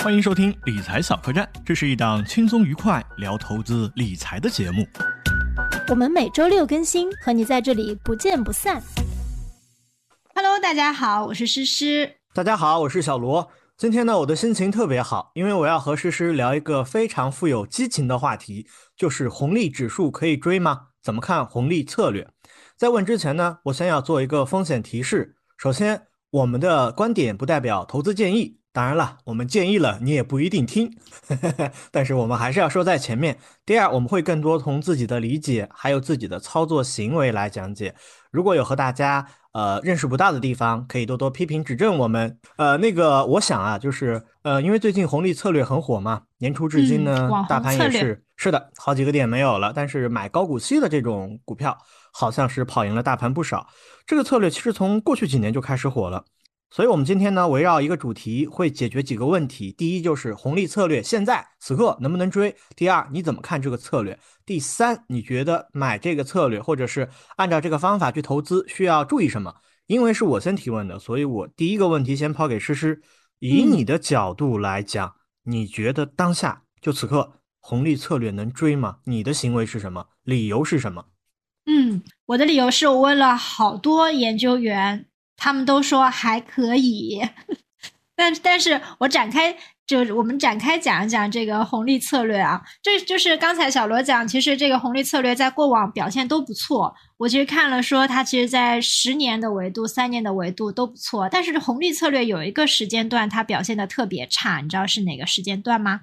欢迎收听理财小客栈，这是一档轻松愉快聊投资理财的节目。我们每周六更新，和你在这里不见不散。Hello，大家好，我是诗诗。大家好，我是小罗。今天呢，我的心情特别好，因为我要和诗诗聊一个非常富有激情的话题，就是红利指数可以追吗？怎么看红利策略？在问之前呢，我先要做一个风险提示。首先，我们的观点不代表投资建议。当然了，我们建议了，你也不一定听。但是我们还是要说在前面。第二，我们会更多从自己的理解，还有自己的操作行为来讲解。如果有和大家呃认识不到的地方，可以多多批评指正我们。呃，那个我想啊，就是呃，因为最近红利策略很火嘛，年初至今呢，大盘也是是的，好几个点没有了。但是买高股息的这种股票，好像是跑赢了大盘不少。这个策略其实从过去几年就开始火了。所以，我们今天呢，围绕一个主题，会解决几个问题。第一，就是红利策略现在此刻能不能追？第二，你怎么看这个策略？第三，你觉得买这个策略，或者是按照这个方法去投资，需要注意什么？因为是我先提问的，所以我第一个问题先抛给诗诗。以你的角度来讲，你觉得当下就此刻红利策略能追吗？你的行为是什么？理由是什么？嗯，我的理由是我问了好多研究员。他们都说还可以，但但是我展开就我们展开讲一讲这个红利策略啊，这就是刚才小罗讲，其实这个红利策略在过往表现都不错。我其实看了说，它其实在十年的维度、三年的维度都不错，但是红利策略有一个时间段它表现的特别差，你知道是哪个时间段吗？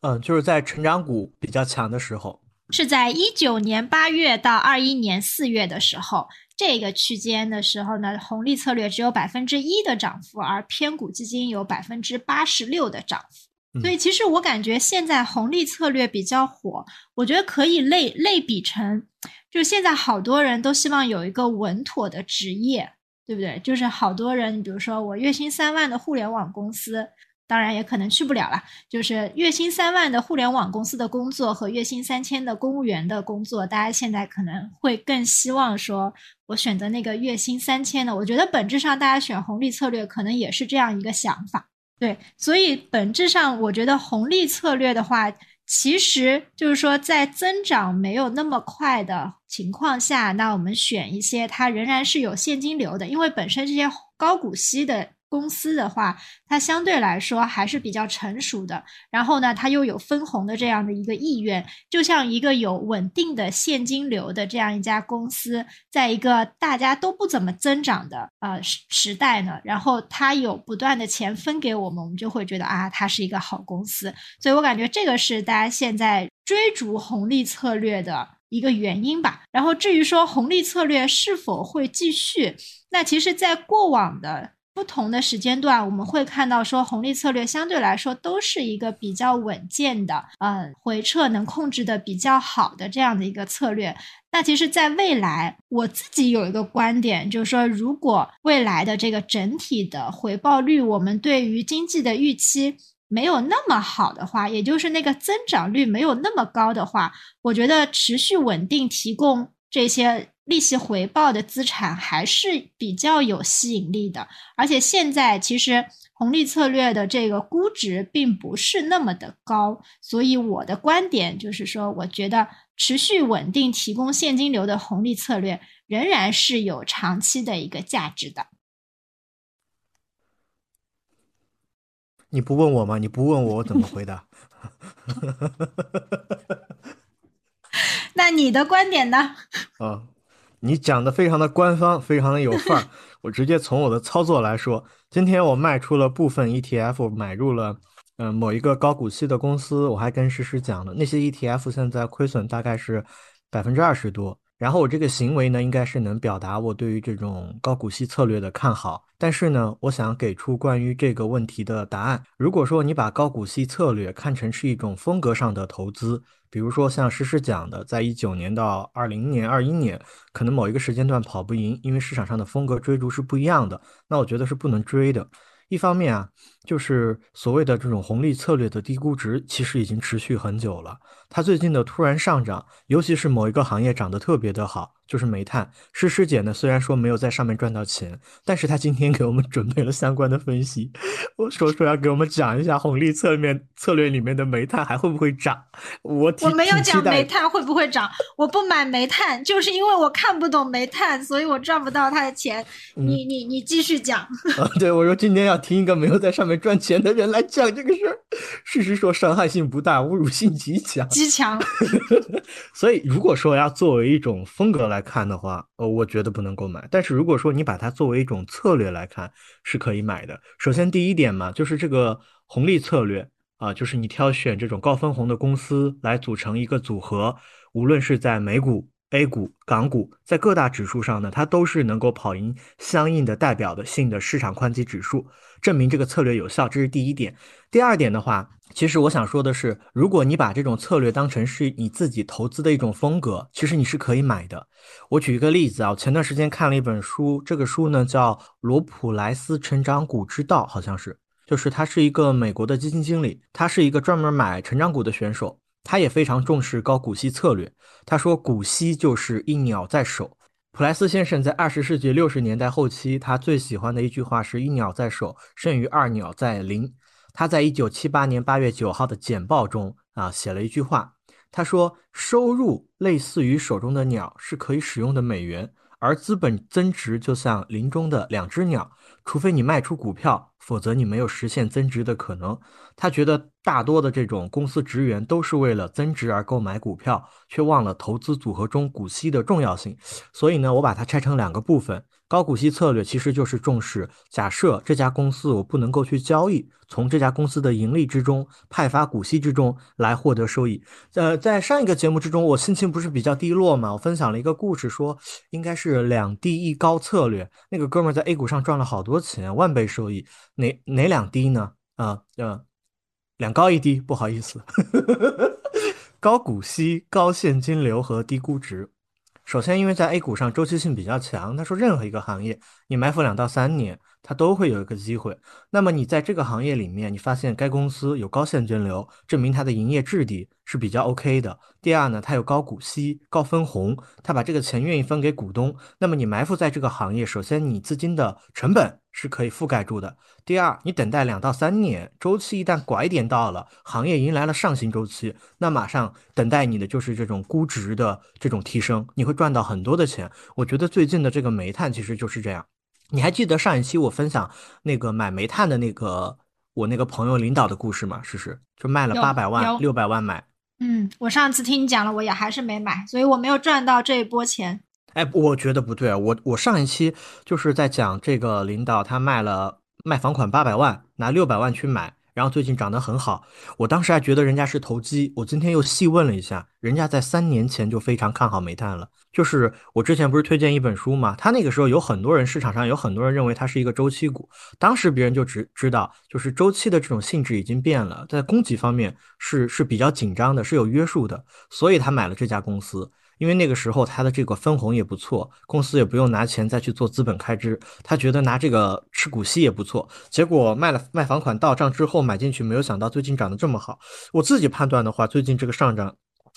嗯，就是在成长股比较强的时候，是在一九年八月到二一年四月的时候。这个区间的时候呢，红利策略只有百分之一的涨幅，而偏股基金有百分之八十六的涨幅。所以其实我感觉现在红利策略比较火，我觉得可以类类比成，就现在好多人都希望有一个稳妥的职业，对不对？就是好多人，比如说我月薪三万的互联网公司。当然也可能去不了了。就是月薪三万的互联网公司的工作和月薪三千的公务员的工作，大家现在可能会更希望说，我选择那个月薪三千的。我觉得本质上大家选红利策略可能也是这样一个想法。对，所以本质上我觉得红利策略的话，其实就是说在增长没有那么快的情况下，那我们选一些它仍然是有现金流的，因为本身这些高股息的。公司的话，它相对来说还是比较成熟的。然后呢，它又有分红的这样的一个意愿，就像一个有稳定的现金流的这样一家公司，在一个大家都不怎么增长的呃时时代呢，然后它有不断的钱分给我们，我们就会觉得啊，它是一个好公司。所以我感觉这个是大家现在追逐红利策略的一个原因吧。然后至于说红利策略是否会继续，那其实，在过往的。不同的时间段，我们会看到说红利策略相对来说都是一个比较稳健的，嗯，回撤能控制的比较好的这样的一个策略。那其实，在未来，我自己有一个观点，就是说，如果未来的这个整体的回报率，我们对于经济的预期没有那么好的话，也就是那个增长率没有那么高的话，我觉得持续稳定提供这些。利息回报的资产还是比较有吸引力的，而且现在其实红利策略的这个估值并不是那么的高，所以我的观点就是说，我觉得持续稳定提供现金流的红利策略仍然是有长期的一个价值的。你不问我吗？你不问我，我怎么回答？那你的观点呢？啊。你讲的非常的官方，非常的有范儿。我直接从我的操作来说，今天我卖出了部分 ETF，买入了嗯某一个高股息的公司。我还跟诗诗讲了，那些 ETF 现在亏损大概是百分之二十多。然后我这个行为呢，应该是能表达我对于这种高股息策略的看好。但是呢，我想给出关于这个问题的答案。如果说你把高股息策略看成是一种风格上的投资，比如说像诗诗讲的，在一九年到二零年、二一年，可能某一个时间段跑不赢，因为市场上的风格追逐是不一样的，那我觉得是不能追的。一方面啊，就是所谓的这种红利策略的低估值，其实已经持续很久了。它最近的突然上涨，尤其是某一个行业涨得特别的好，就是煤炭。诗诗姐呢，虽然说没有在上面赚到钱，但是她今天给我们准备了相关的分析，我说说要给我们讲一下红利侧面策略里面的煤炭还会不会涨。我我没有讲煤炭会不会涨，我不买煤炭，就是因为我看不懂煤炭，所以我赚不到他的钱。你你你继续讲。啊，对我说今天要听一个没有在上面赚钱的人来讲这个事儿。事实说伤害性不大，侮辱性极强。极强。所以如果说要作为一种风格来看的话，呃，我觉得不能购买。但是如果说你把它作为一种策略来看，是可以买的。首先第一点嘛，就是这个红利策略啊，就是你挑选这种高分红的公司来组成一个组合，无论是在美股。A 股、港股在各大指数上呢，它都是能够跑赢相应的代表的性的市场宽基指数，证明这个策略有效，这是第一点。第二点的话，其实我想说的是，如果你把这种策略当成是你自己投资的一种风格，其实你是可以买的。我举一个例子啊，前段时间看了一本书，这个书呢叫《罗普莱斯成长股之道》，好像是，就是他是一个美国的基金经理，他是一个专门买成长股的选手。他也非常重视高股息策略。他说：“股息就是一鸟在手。”普莱斯先生在二十世纪六十年代后期，他最喜欢的一句话是“一鸟在手，胜于二鸟在林”。他在一九七八年八月九号的简报中啊写了一句话，他说：“收入类似于手中的鸟，是可以使用的美元，而资本增值就像林中的两只鸟。”除非你卖出股票，否则你没有实现增值的可能。他觉得大多的这种公司职员都是为了增值而购买股票，却忘了投资组合中股息的重要性。所以呢，我把它拆成两个部分。高股息策略其实就是重视，假设这家公司我不能够去交易，从这家公司的盈利之中派发股息之中来获得收益。呃，在上一个节目之中，我心情不是比较低落嘛，我分享了一个故事，说应该是两低一高策略，那个哥们在 A 股上赚了好多钱，万倍收益。哪哪两低呢？啊，呃，两高一低，不好意思，高股息、高现金流和低估值。首先，因为在 A 股上周期性比较强，他说任何一个行业，你埋伏两到三年，它都会有一个机会。那么你在这个行业里面，你发现该公司有高现金流，证明它的营业质地是比较 OK 的。第二呢，它有高股息、高分红，它把这个钱愿意分给股东。那么你埋伏在这个行业，首先你资金的成本。是可以覆盖住的。第二，你等待两到三年，周期一旦拐点到了，行业迎来了上行周期，那马上等待你的就是这种估值的这种提升，你会赚到很多的钱。我觉得最近的这个煤炭其实就是这样。你还记得上一期我分享那个买煤炭的那个我那个朋友领导的故事吗？是是，就卖了八百万、六百万买。嗯，我上次听你讲了，我也还是没买，所以我没有赚到这一波钱。哎，我觉得不对啊！我我上一期就是在讲这个领导他卖了卖房款八百万，拿六百万去买，然后最近涨得很好。我当时还觉得人家是投机，我今天又细问了一下，人家在三年前就非常看好煤炭了。就是我之前不是推荐一本书嘛，他那个时候有很多人市场上有很多人认为它是一个周期股，当时别人就知知道，就是周期的这种性质已经变了，在供给方面是是比较紧张的，是有约束的，所以他买了这家公司。因为那个时候他的这个分红也不错，公司也不用拿钱再去做资本开支，他觉得拿这个吃股息也不错。结果卖了卖房款到账之后买进去，没有想到最近涨得这么好。我自己判断的话，最近这个上涨，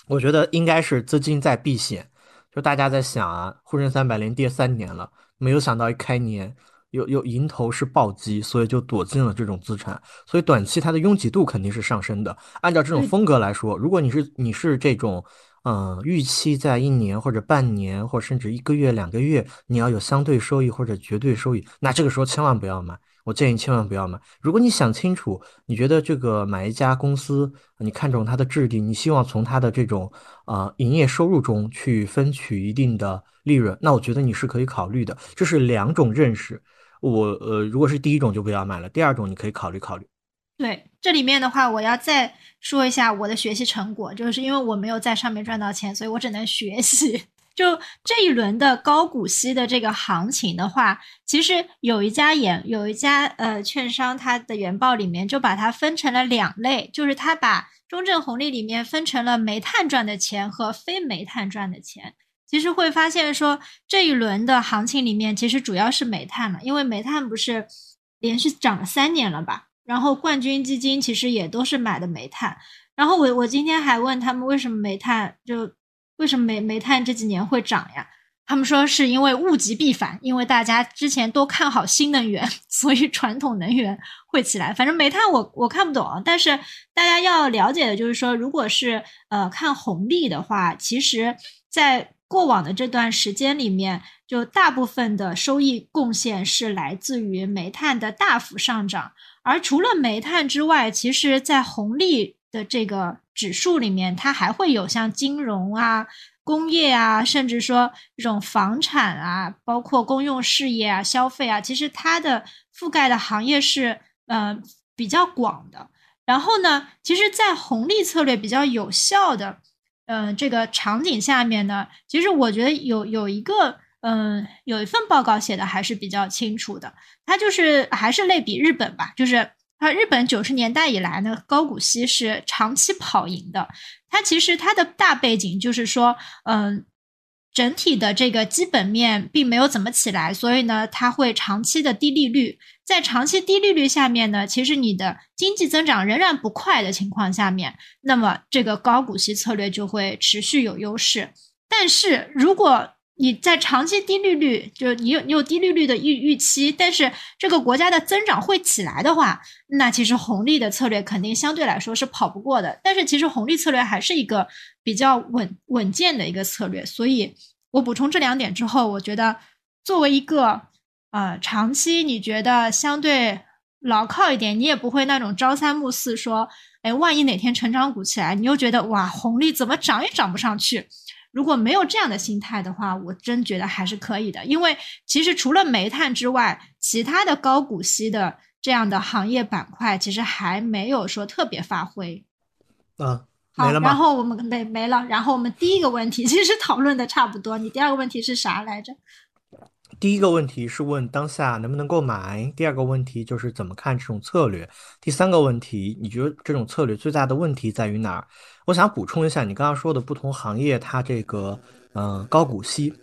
我觉得应该是资金在避险。就大家在想啊，沪深三百连跌三年了，没有想到一开年有有迎头是暴击，所以就躲进了这种资产。所以短期它的拥挤度肯定是上升的。按照这种风格来说，如果你是你是这种。嗯，预期在一年或者半年，或甚至一个月、两个月，你要有相对收益或者绝对收益，那这个时候千万不要买。我建议千万不要买。如果你想清楚，你觉得这个买一家公司，你看中它的质地，你希望从它的这种啊营业收入中去分取一定的利润，那我觉得你是可以考虑的。这是两种认识。我呃，如果是第一种就不要买了，第二种你可以考虑考虑。对，这里面的话，我要再说一下我的学习成果，就是因为我没有在上面赚到钱，所以我只能学习。就这一轮的高股息的这个行情的话，其实有一家研有一家呃券商，它的研报里面就把它分成了两类，就是它把中证红利里面分成了煤炭赚的钱和非煤炭赚的钱。其实会发现说，这一轮的行情里面，其实主要是煤炭了，因为煤炭不是连续涨了三年了吧？然后冠军基金其实也都是买的煤炭，然后我我今天还问他们为什么煤炭就为什么煤煤炭这几年会涨呀？他们说是因为物极必反，因为大家之前都看好新能源，所以传统能源会起来。反正煤炭我我看不懂，但是大家要了解的就是说，如果是呃看红利的话，其实在过往的这段时间里面，就大部分的收益贡献是来自于煤炭的大幅上涨。而除了煤炭之外，其实在红利的这个指数里面，它还会有像金融啊。工业啊，甚至说这种房产啊，包括公用事业啊、消费啊，其实它的覆盖的行业是呃比较广的。然后呢，其实，在红利策略比较有效的嗯这个场景下面呢，其实我觉得有有一个嗯有一份报告写的还是比较清楚的，它就是还是类比日本吧，就是。它日本九十年代以来呢，高股息是长期跑赢的。它其实它的大背景就是说，嗯，整体的这个基本面并没有怎么起来，所以呢，它会长期的低利率。在长期低利率下面呢，其实你的经济增长仍然不快的情况下面，那么这个高股息策略就会持续有优势。但是如果你在长期低利率，就你有你有低利率的预预期，但是这个国家的增长会起来的话，那其实红利的策略肯定相对来说是跑不过的。但是其实红利策略还是一个比较稳稳健的一个策略。所以我补充这两点之后，我觉得作为一个呃长期你觉得相对牢靠一点，你也不会那种朝三暮四，说哎万一哪天成长股起来，你又觉得哇红利怎么涨也涨不上去。如果没有这样的心态的话，我真觉得还是可以的。因为其实除了煤炭之外，其他的高股息的这样的行业板块，其实还没有说特别发挥。嗯，好，然后我们没没了。然后我们第一个问题 其实讨论的差不多。你第二个问题是啥来着？第一个问题是问当下能不能购买，第二个问题就是怎么看这种策略，第三个问题，你觉得这种策略最大的问题在于哪儿？我想补充一下，你刚刚说的不同行业它这个嗯高股息，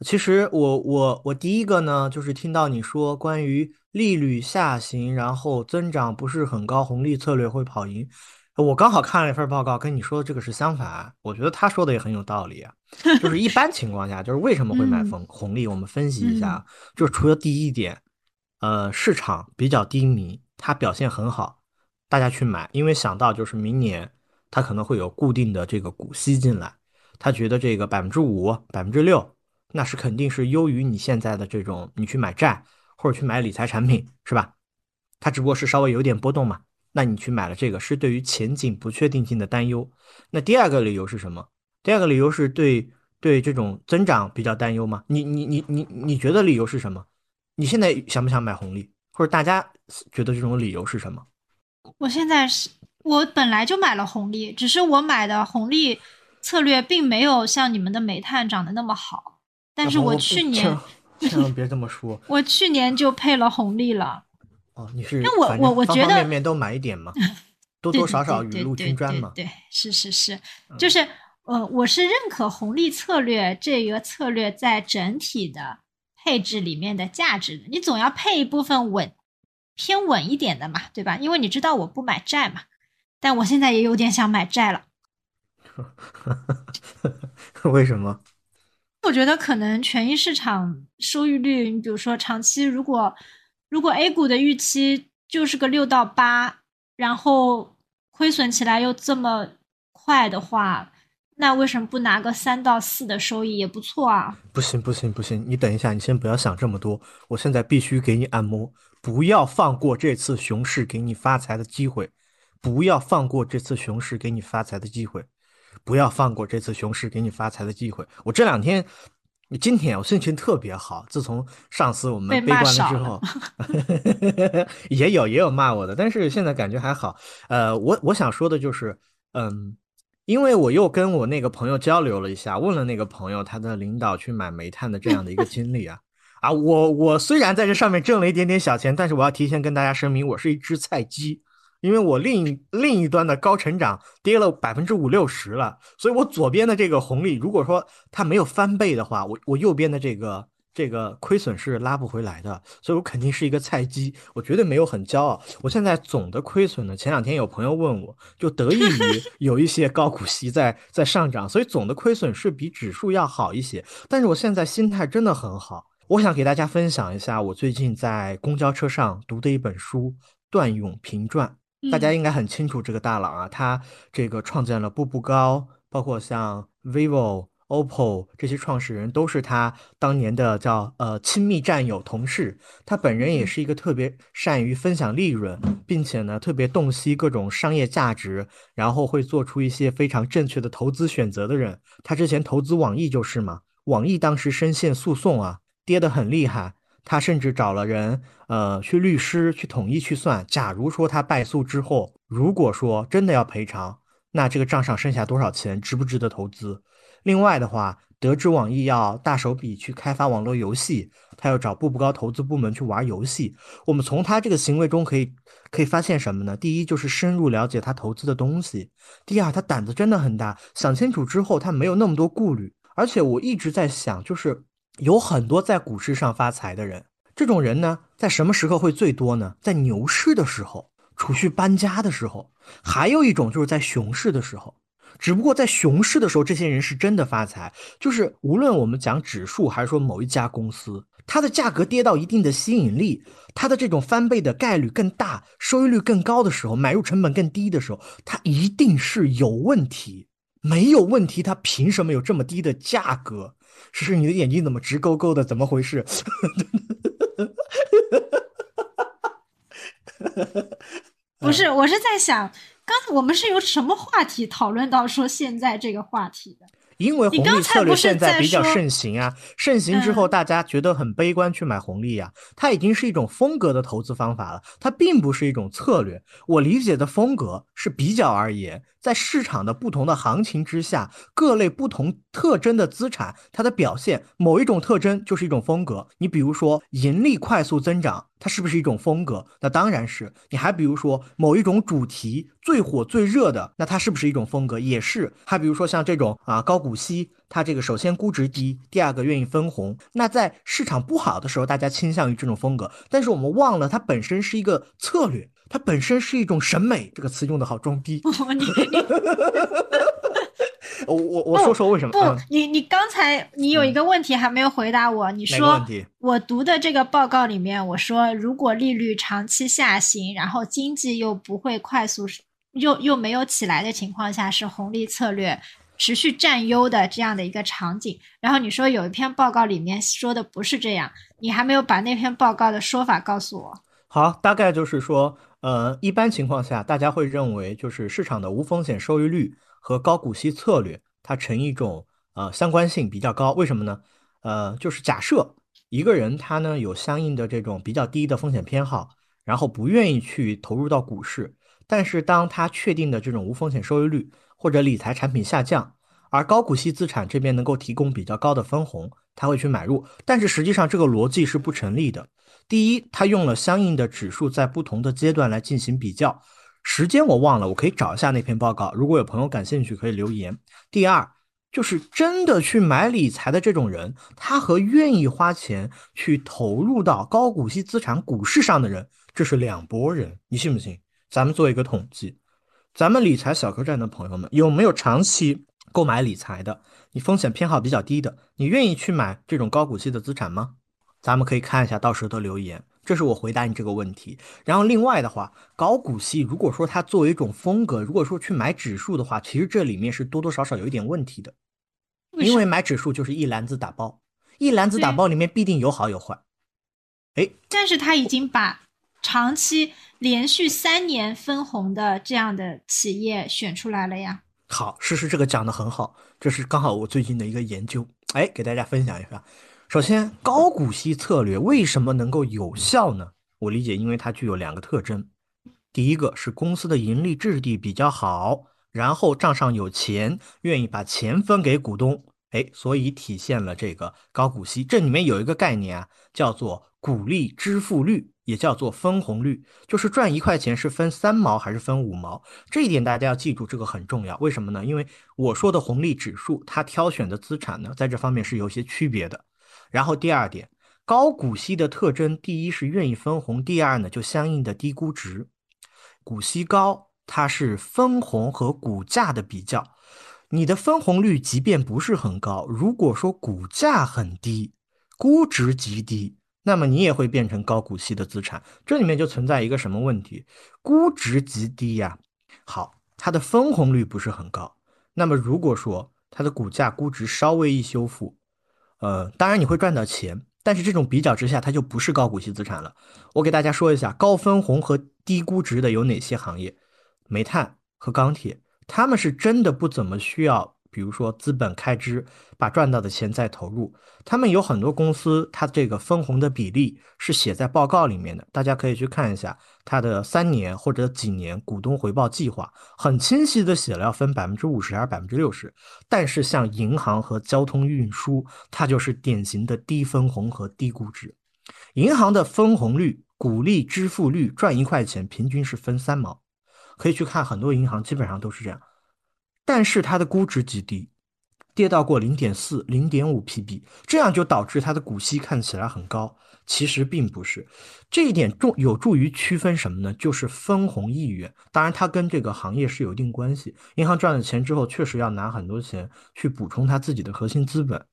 其实我我我第一个呢就是听到你说关于利率下行，然后增长不是很高，红利策略会跑赢。我刚好看了一份报告，跟你说的这个是相反。我觉得他说的也很有道理啊，就是一般情况下，就是为什么会买红红利？我们分析一下，就是除了第一点，呃，市场比较低迷，它表现很好，大家去买，因为想到就是明年他可能会有固定的这个股息进来，他觉得这个百分之五、百分之六，那是肯定是优于你现在的这种你去买债或者去买理财产品，是吧？它只不过是稍微有点波动嘛。那你去买了这个，是对于前景不确定性的担忧。那第二个理由是什么？第二个理由是对对这种增长比较担忧吗？你你你你你觉得理由是什么？你现在想不想买红利？或者大家觉得这种理由是什么？我现在是我本来就买了红利，只是我买的红利策略并没有像你们的煤炭涨得那么好。但是我去年 千万别这么说，我去年就配了红利了。哦，你是那我我我觉得方方面面都买一点嘛，多多少少雨露均沾嘛。对，是是是，就是呃，我是认可红利策略这个策略在整体的配置里面的价值的。你总要配一部分稳偏稳一点的嘛，对吧？因为你知道我不买债嘛，但我现在也有点想买债了。为什么？我觉得可能权益市场收益率，你比如说长期如果。如果 A 股的预期就是个六到八，然后亏损起来又这么快的话，那为什么不拿个三到四的收益也不错啊？不行不行不行，你等一下，你先不要想这么多，我现在必须给你按摩，不要放过这次熊市给你发财的机会，不要放过这次熊市给你发财的机会，不要放过这次熊市给你发财的机会。我这两天。今天我心情特别好，自从上次我们悲观了之后，也有也有骂我的，但是现在感觉还好。呃，我我想说的就是，嗯，因为我又跟我那个朋友交流了一下，问了那个朋友他的领导去买煤炭的这样的一个 经历啊，啊，我我虽然在这上面挣了一点点小钱，但是我要提前跟大家声明，我是一只菜鸡。因为我另另一端的高成长跌了百分之五六十了，所以我左边的这个红利，如果说它没有翻倍的话，我我右边的这个这个亏损是拉不回来的，所以我肯定是一个菜鸡，我绝对没有很骄傲。我现在总的亏损呢，前两天有朋友问我，就得益于 有一些高股息在在上涨，所以总的亏损是比指数要好一些。但是我现在心态真的很好，我想给大家分享一下我最近在公交车上读的一本书《段永平传》，大家应该很清楚这个大佬啊，他这个创建了步步高，包括像 vivo。OPPO 这些创始人都是他当年的叫呃亲密战友同事，他本人也是一个特别善于分享利润，并且呢特别洞悉各种商业价值，然后会做出一些非常正确的投资选择的人。他之前投资网易就是嘛，网易当时深陷诉讼啊，跌得很厉害，他甚至找了人呃去律师去统一去算，假如说他败诉之后，如果说真的要赔偿，那这个账上剩下多少钱，值不值得投资？另外的话，得知网易要大手笔去开发网络游戏，他要找步步高投资部门去玩游戏。我们从他这个行为中可以可以发现什么呢？第一，就是深入了解他投资的东西；第二，他胆子真的很大，想清楚之后他没有那么多顾虑。而且我一直在想，就是有很多在股市上发财的人，这种人呢，在什么时候会最多呢？在牛市的时候，储蓄搬家的时候，还有一种就是在熊市的时候。只不过在熊市的时候，这些人是真的发财。就是无论我们讲指数，还是说某一家公司，它的价格跌到一定的吸引力，它的这种翻倍的概率更大，收益率更高的时候，买入成本更低的时候，它一定是有问题。没有问题，它凭什么有这么低的价格？诗诗，你的眼睛怎么直勾勾的？怎么回事？不是，我是在想。刚才我们是由什么话题讨论到说现在这个话题的？因为红利策略现在比较盛行啊，盛行之后大家觉得很悲观去买红利呀，它已经是一种风格的投资方法了，它并不是一种策略。我理解的风格是比较而言。在市场的不同的行情之下，各类不同特征的资产，它的表现，某一种特征就是一种风格。你比如说盈利快速增长，它是不是一种风格？那当然是。你还比如说某一种主题最火最热的，那它是不是一种风格？也是。还比如说像这种啊高股息，它这个首先估值低，第二个愿意分红。那在市场不好的时候，大家倾向于这种风格。但是我们忘了，它本身是一个策略。它本身是一种审美，这个词用的好装逼。我我我说说为什么？不，你你刚才你有一个问题还没有回答我。你说我读的这个报告里面，我说如果利率长期下行，然后经济又不会快速又又没有起来的情况下，是红利策略持续占优的这样的一个场景。然后你说有一篇报告里面说的不是这样，你还没有把那篇报告的说法告诉我。好，大概就是说。呃，一般情况下，大家会认为就是市场的无风险收益率和高股息策略，它成一种呃相关性比较高。为什么呢？呃，就是假设一个人他呢有相应的这种比较低的风险偏好，然后不愿意去投入到股市，但是当他确定的这种无风险收益率或者理财产品下降，而高股息资产这边能够提供比较高的分红，他会去买入。但是实际上这个逻辑是不成立的。第一，他用了相应的指数，在不同的阶段来进行比较，时间我忘了，我可以找一下那篇报告。如果有朋友感兴趣，可以留言。第二，就是真的去买理财的这种人，他和愿意花钱去投入到高股息资产股市上的人，这是两拨人。你信不信？咱们做一个统计，咱们理财小客栈的朋友们，有没有长期购买理财的？你风险偏好比较低的，你愿意去买这种高股息的资产吗？咱们可以看一下到时候的留言，这是我回答你这个问题。然后另外的话，高股息如果说它作为一种风格，如果说去买指数的话，其实这里面是多多少少有一点问题的，因为买指数就是一篮子打包，一篮子打包里面必定有好有坏。哎，但是他已经把长期连续三年分红的这样的企业选出来了呀。好，诗诗这个讲的很好，这是刚好我最近的一个研究，哎，给大家分享一下。首先，高股息策略为什么能够有效呢？我理解，因为它具有两个特征。第一个是公司的盈利质地比较好，然后账上有钱，愿意把钱分给股东，哎，所以体现了这个高股息。这里面有一个概念啊，叫做股利支付率，也叫做分红率，就是赚一块钱是分三毛还是分五毛。这一点大家要记住，这个很重要。为什么呢？因为我说的红利指数，它挑选的资产呢，在这方面是有些区别的。然后第二点，高股息的特征，第一是愿意分红，第二呢就相应的低估值。股息高，它是分红和股价的比较。你的分红率即便不是很高，如果说股价很低，估值极低，那么你也会变成高股息的资产。这里面就存在一个什么问题？估值极低呀，好，它的分红率不是很高。那么如果说它的股价估值稍微一修复，呃，当然你会赚到钱，但是这种比较之下，它就不是高股息资产了。我给大家说一下，高分红和低估值的有哪些行业？煤炭和钢铁，他们是真的不怎么需要。比如说资本开支，把赚到的钱再投入，他们有很多公司，它这个分红的比例是写在报告里面的，大家可以去看一下它的三年或者几年股东回报计划，很清晰的写了要分百分之五十还是百分之六十。但是像银行和交通运输，它就是典型的低分红和低估值。银行的分红率、股利支付率，赚一块钱平均是分三毛，可以去看很多银行基本上都是这样。但是它的估值极低，跌到过零点四、零点五 PB，这样就导致它的股息看起来很高，其实并不是。这一点重有助于区分什么呢？就是分红意愿。当然，它跟这个行业是有一定关系。银行赚了钱之后，确实要拿很多钱去补充它自己的核心资本。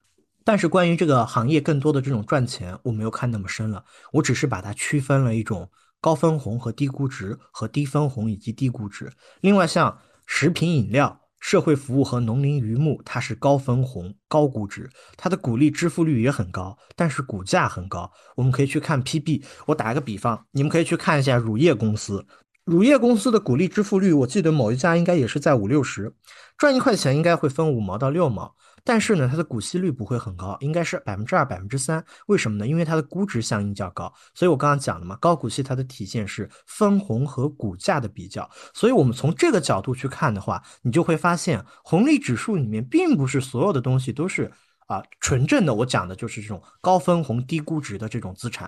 但是关于这个行业更多的这种赚钱，我没有看那么深了。我只是把它区分了一种高分红和低估值，和低分红以及低估值。另外，像食品饮料。社会服务和农林渔牧，它是高分红、高估值，它的股利支付率也很高，但是股价很高。我们可以去看 PB。我打一个比方，你们可以去看一下乳业公司，乳业公司的股利支付率，我记得某一家应该也是在五六十，赚一块钱应该会分五毛到六毛。但是呢，它的股息率不会很高，应该是百分之二、百分之三。为什么呢？因为它的估值相应较高。所以我刚刚讲了嘛，高股息它的体现是分红和股价的比较。所以我们从这个角度去看的话，你就会发现红利指数里面并不是所有的东西都是啊纯正的。我讲的就是这种高分红、低估值的这种资产，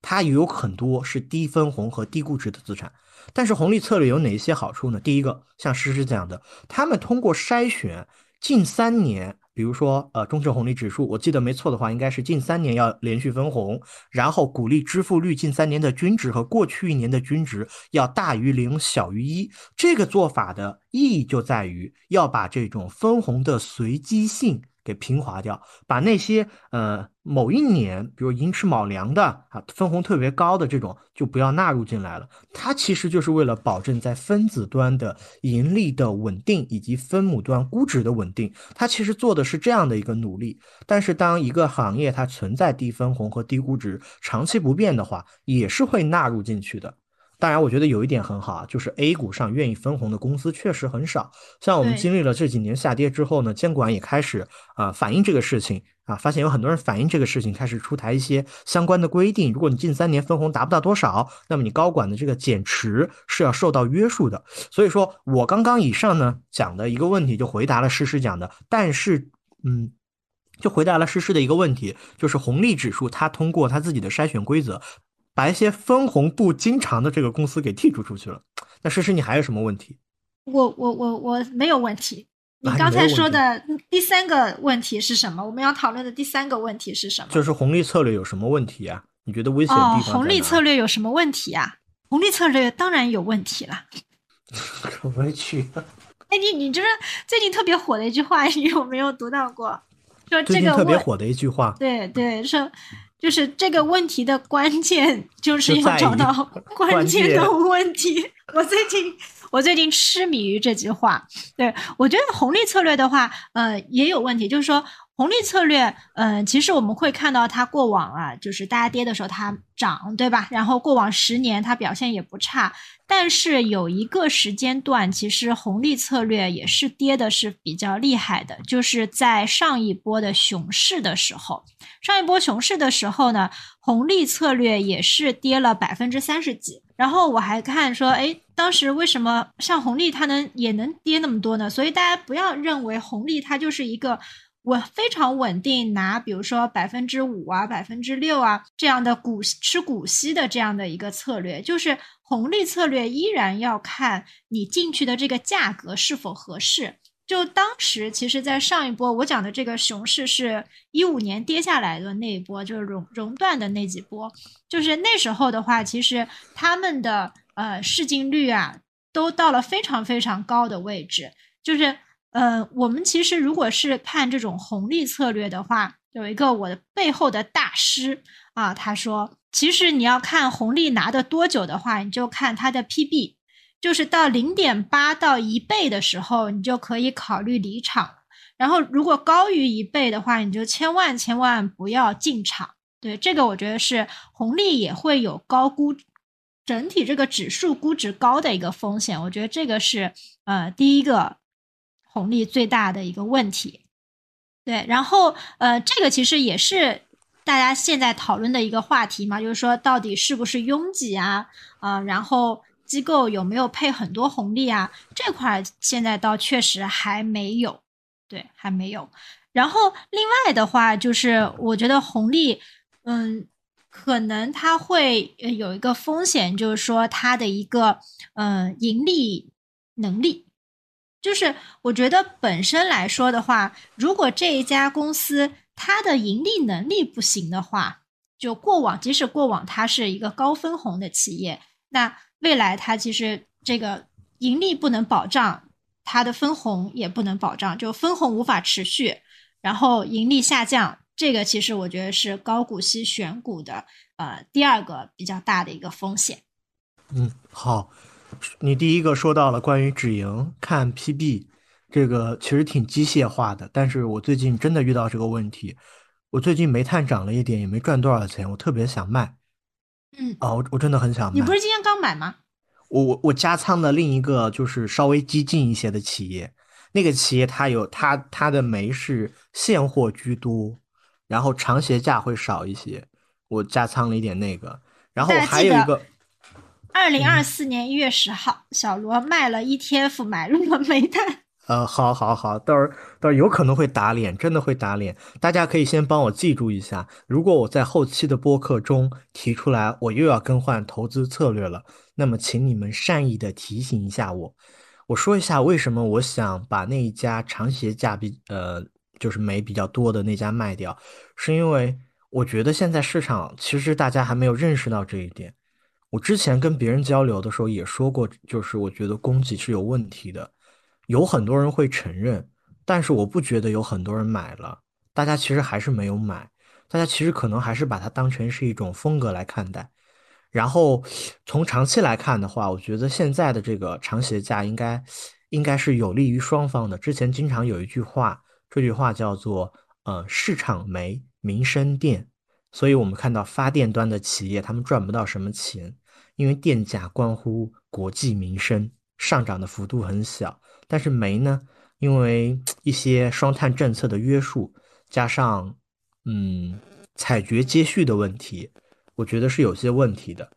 它也有很多是低分红和低估值的资产。但是红利策略有哪一些好处呢？第一个，像诗诗讲的，他们通过筛选近三年。比如说，呃，中证红利指数，我记得没错的话，应该是近三年要连续分红，然后股利支付率近三年的均值和过去一年的均值要大于零，小于一。这个做法的意义就在于要把这种分红的随机性。给平滑掉，把那些呃某一年，比如寅吃卯粮的啊，分红特别高的这种，就不要纳入进来了。它其实就是为了保证在分子端的盈利的稳定以及分母端估值的稳定。它其实做的是这样的一个努力。但是当一个行业它存在低分红和低估值长期不变的话，也是会纳入进去的。当然，我觉得有一点很好啊，就是 A 股上愿意分红的公司确实很少。像我们经历了这几年下跌之后呢，监管也开始啊反映这个事情啊，发现有很多人反映这个事情，开始出台一些相关的规定。如果你近三年分红达不到多少，那么你高管的这个减持是要受到约束的。所以说我刚刚以上呢讲的一个问题，就回答了诗诗讲的，但是嗯，就回答了诗诗的一个问题，就是红利指数它通过它自己的筛选规则。把一些分红不经常的这个公司给剔除出去了。那诗诗，你还有什么问题？我我我我没有问题。你刚才说的第三个问题是什么？我们要讨论的第三个问题是什么？就是红利策略有什么问题啊？你觉得危险的地方？红利策略有什么问题啊？红利策略当然有问题了。可委屈了。哎，你你就是最近特别火的一句话，你有没有读到过？说这个特别火的一句话。对对，说。就是这个问题的关键，就是要找到 关键的问题。我最近我最近痴迷于这句话。对我觉得红利策略的话，呃，也有问题。就是说红利策略，呃，其实我们会看到它过往啊，就是大家跌的时候它涨，对吧？然后过往十年它表现也不差。但是有一个时间段，其实红利策略也是跌的是比较厉害的，就是在上一波的熊市的时候，上一波熊市的时候呢，红利策略也是跌了百分之三十几。然后我还看说，哎，当时为什么像红利它能也能跌那么多呢？所以大家不要认为红利它就是一个。我非常稳定，拿比如说百分之五啊、百分之六啊这样的股吃股息的这样的一个策略，就是红利策略依然要看你进去的这个价格是否合适。就当时其实，在上一波我讲的这个熊市是一五年跌下来的那一波，就是熔熔断的那几波，就是那时候的话，其实他们的呃市净率啊都到了非常非常高的位置。就是呃，我们其实如果是看这种红利策略的话，有一个我的背后的大师啊，他说，其实你要看红利拿的多久的话，你就看它的 PB。就是到零点八到一倍的时候，你就可以考虑离场。然后，如果高于一倍的话，你就千万千万不要进场。对这个，我觉得是红利也会有高估，整体这个指数估值高的一个风险。我觉得这个是呃第一个红利最大的一个问题。对，然后呃，这个其实也是大家现在讨论的一个话题嘛，就是说到底是不是拥挤啊？啊，然后。机构有没有配很多红利啊？这块现在倒确实还没有，对，还没有。然后另外的话，就是我觉得红利，嗯，可能它会有一个风险，就是说它的一个嗯盈利能力，就是我觉得本身来说的话，如果这一家公司它的盈利能力不行的话，就过往即使过往它是一个高分红的企业，那。未来它其实这个盈利不能保障，它的分红也不能保障，就分红无法持续，然后盈利下降，这个其实我觉得是高股息选股的呃第二个比较大的一个风险。嗯，好，你第一个说到了关于止盈看 PB，这个其实挺机械化的，但是我最近真的遇到这个问题，我最近煤炭涨了一点，也没赚多少钱，我特别想卖。嗯哦，我我真的很想卖。你不是今天刚买吗？我我我加仓的另一个就是稍微激进一些的企业，那个企业它有它它的煤是现货居多，然后长协价会少一些，我加仓了一点那个。然后还有一个，二零二四年一月十号，小罗卖了 ETF，买入了煤炭。呃，好，好，好，到时候到时候有可能会打脸，真的会打脸。大家可以先帮我记住一下，如果我在后期的播客中提出来，我又要更换投资策略了，那么请你们善意的提醒一下我。我说一下为什么我想把那一家长协价比呃就是煤比较多的那家卖掉，是因为我觉得现在市场其实大家还没有认识到这一点。我之前跟别人交流的时候也说过，就是我觉得供给是有问题的。有很多人会承认，但是我不觉得有很多人买了。大家其实还是没有买，大家其实可能还是把它当成是一种风格来看待。然后从长期来看的话，我觉得现在的这个长协价应该应该是有利于双方的。之前经常有一句话，这句话叫做“呃，市场煤，民生电”。所以我们看到发电端的企业，他们赚不到什么钱，因为电价关乎国计民生，上涨的幅度很小。但是煤呢，因为 一些双碳政策的约束，加上嗯采掘接续的问题，我觉得是有些问题的。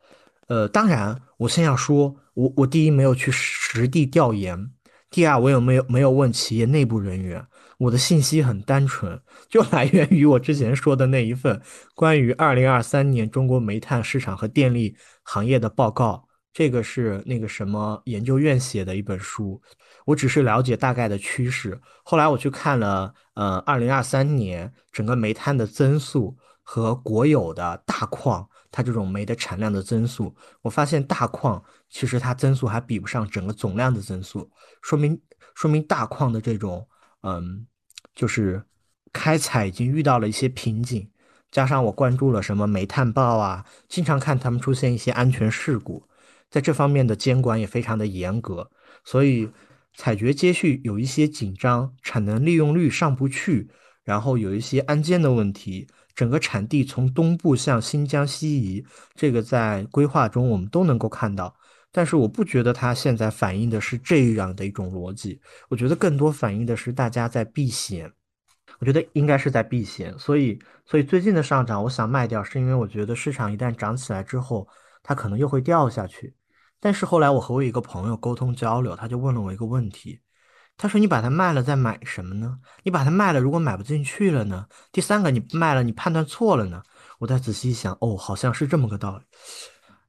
呃，当然，我先要说，我我第一没有去实地调研，第二我有没有没有问企业内部人员，我的信息很单纯，就来源于我之前说的那一份关于二零二三年中国煤炭市场和电力行业的报告，这个是那个什么研究院写的一本书。我只是了解大概的趋势，后来我去看了，呃，二零二三年整个煤炭的增速和国有的大矿它这种煤的产量的增速，我发现大矿其实它增速还比不上整个总量的增速，说明说明大矿的这种，嗯，就是开采已经遇到了一些瓶颈，加上我关注了什么煤炭报啊，经常看他们出现一些安全事故，在这方面的监管也非常的严格，所以。采掘接续有一些紧张，产能利用率上不去，然后有一些安监的问题，整个产地从东部向新疆西移，这个在规划中我们都能够看到。但是我不觉得它现在反映的是这样的一种逻辑，我觉得更多反映的是大家在避险。我觉得应该是在避险，所以所以最近的上涨，我想卖掉，是因为我觉得市场一旦涨起来之后，它可能又会掉下去。但是后来我和我一个朋友沟通交流，他就问了我一个问题，他说：“你把它卖了再买什么呢？你把它卖了，如果买不进去了呢？第三个，你卖了，你判断错了呢？”我再仔细一想，哦，好像是这么个道理。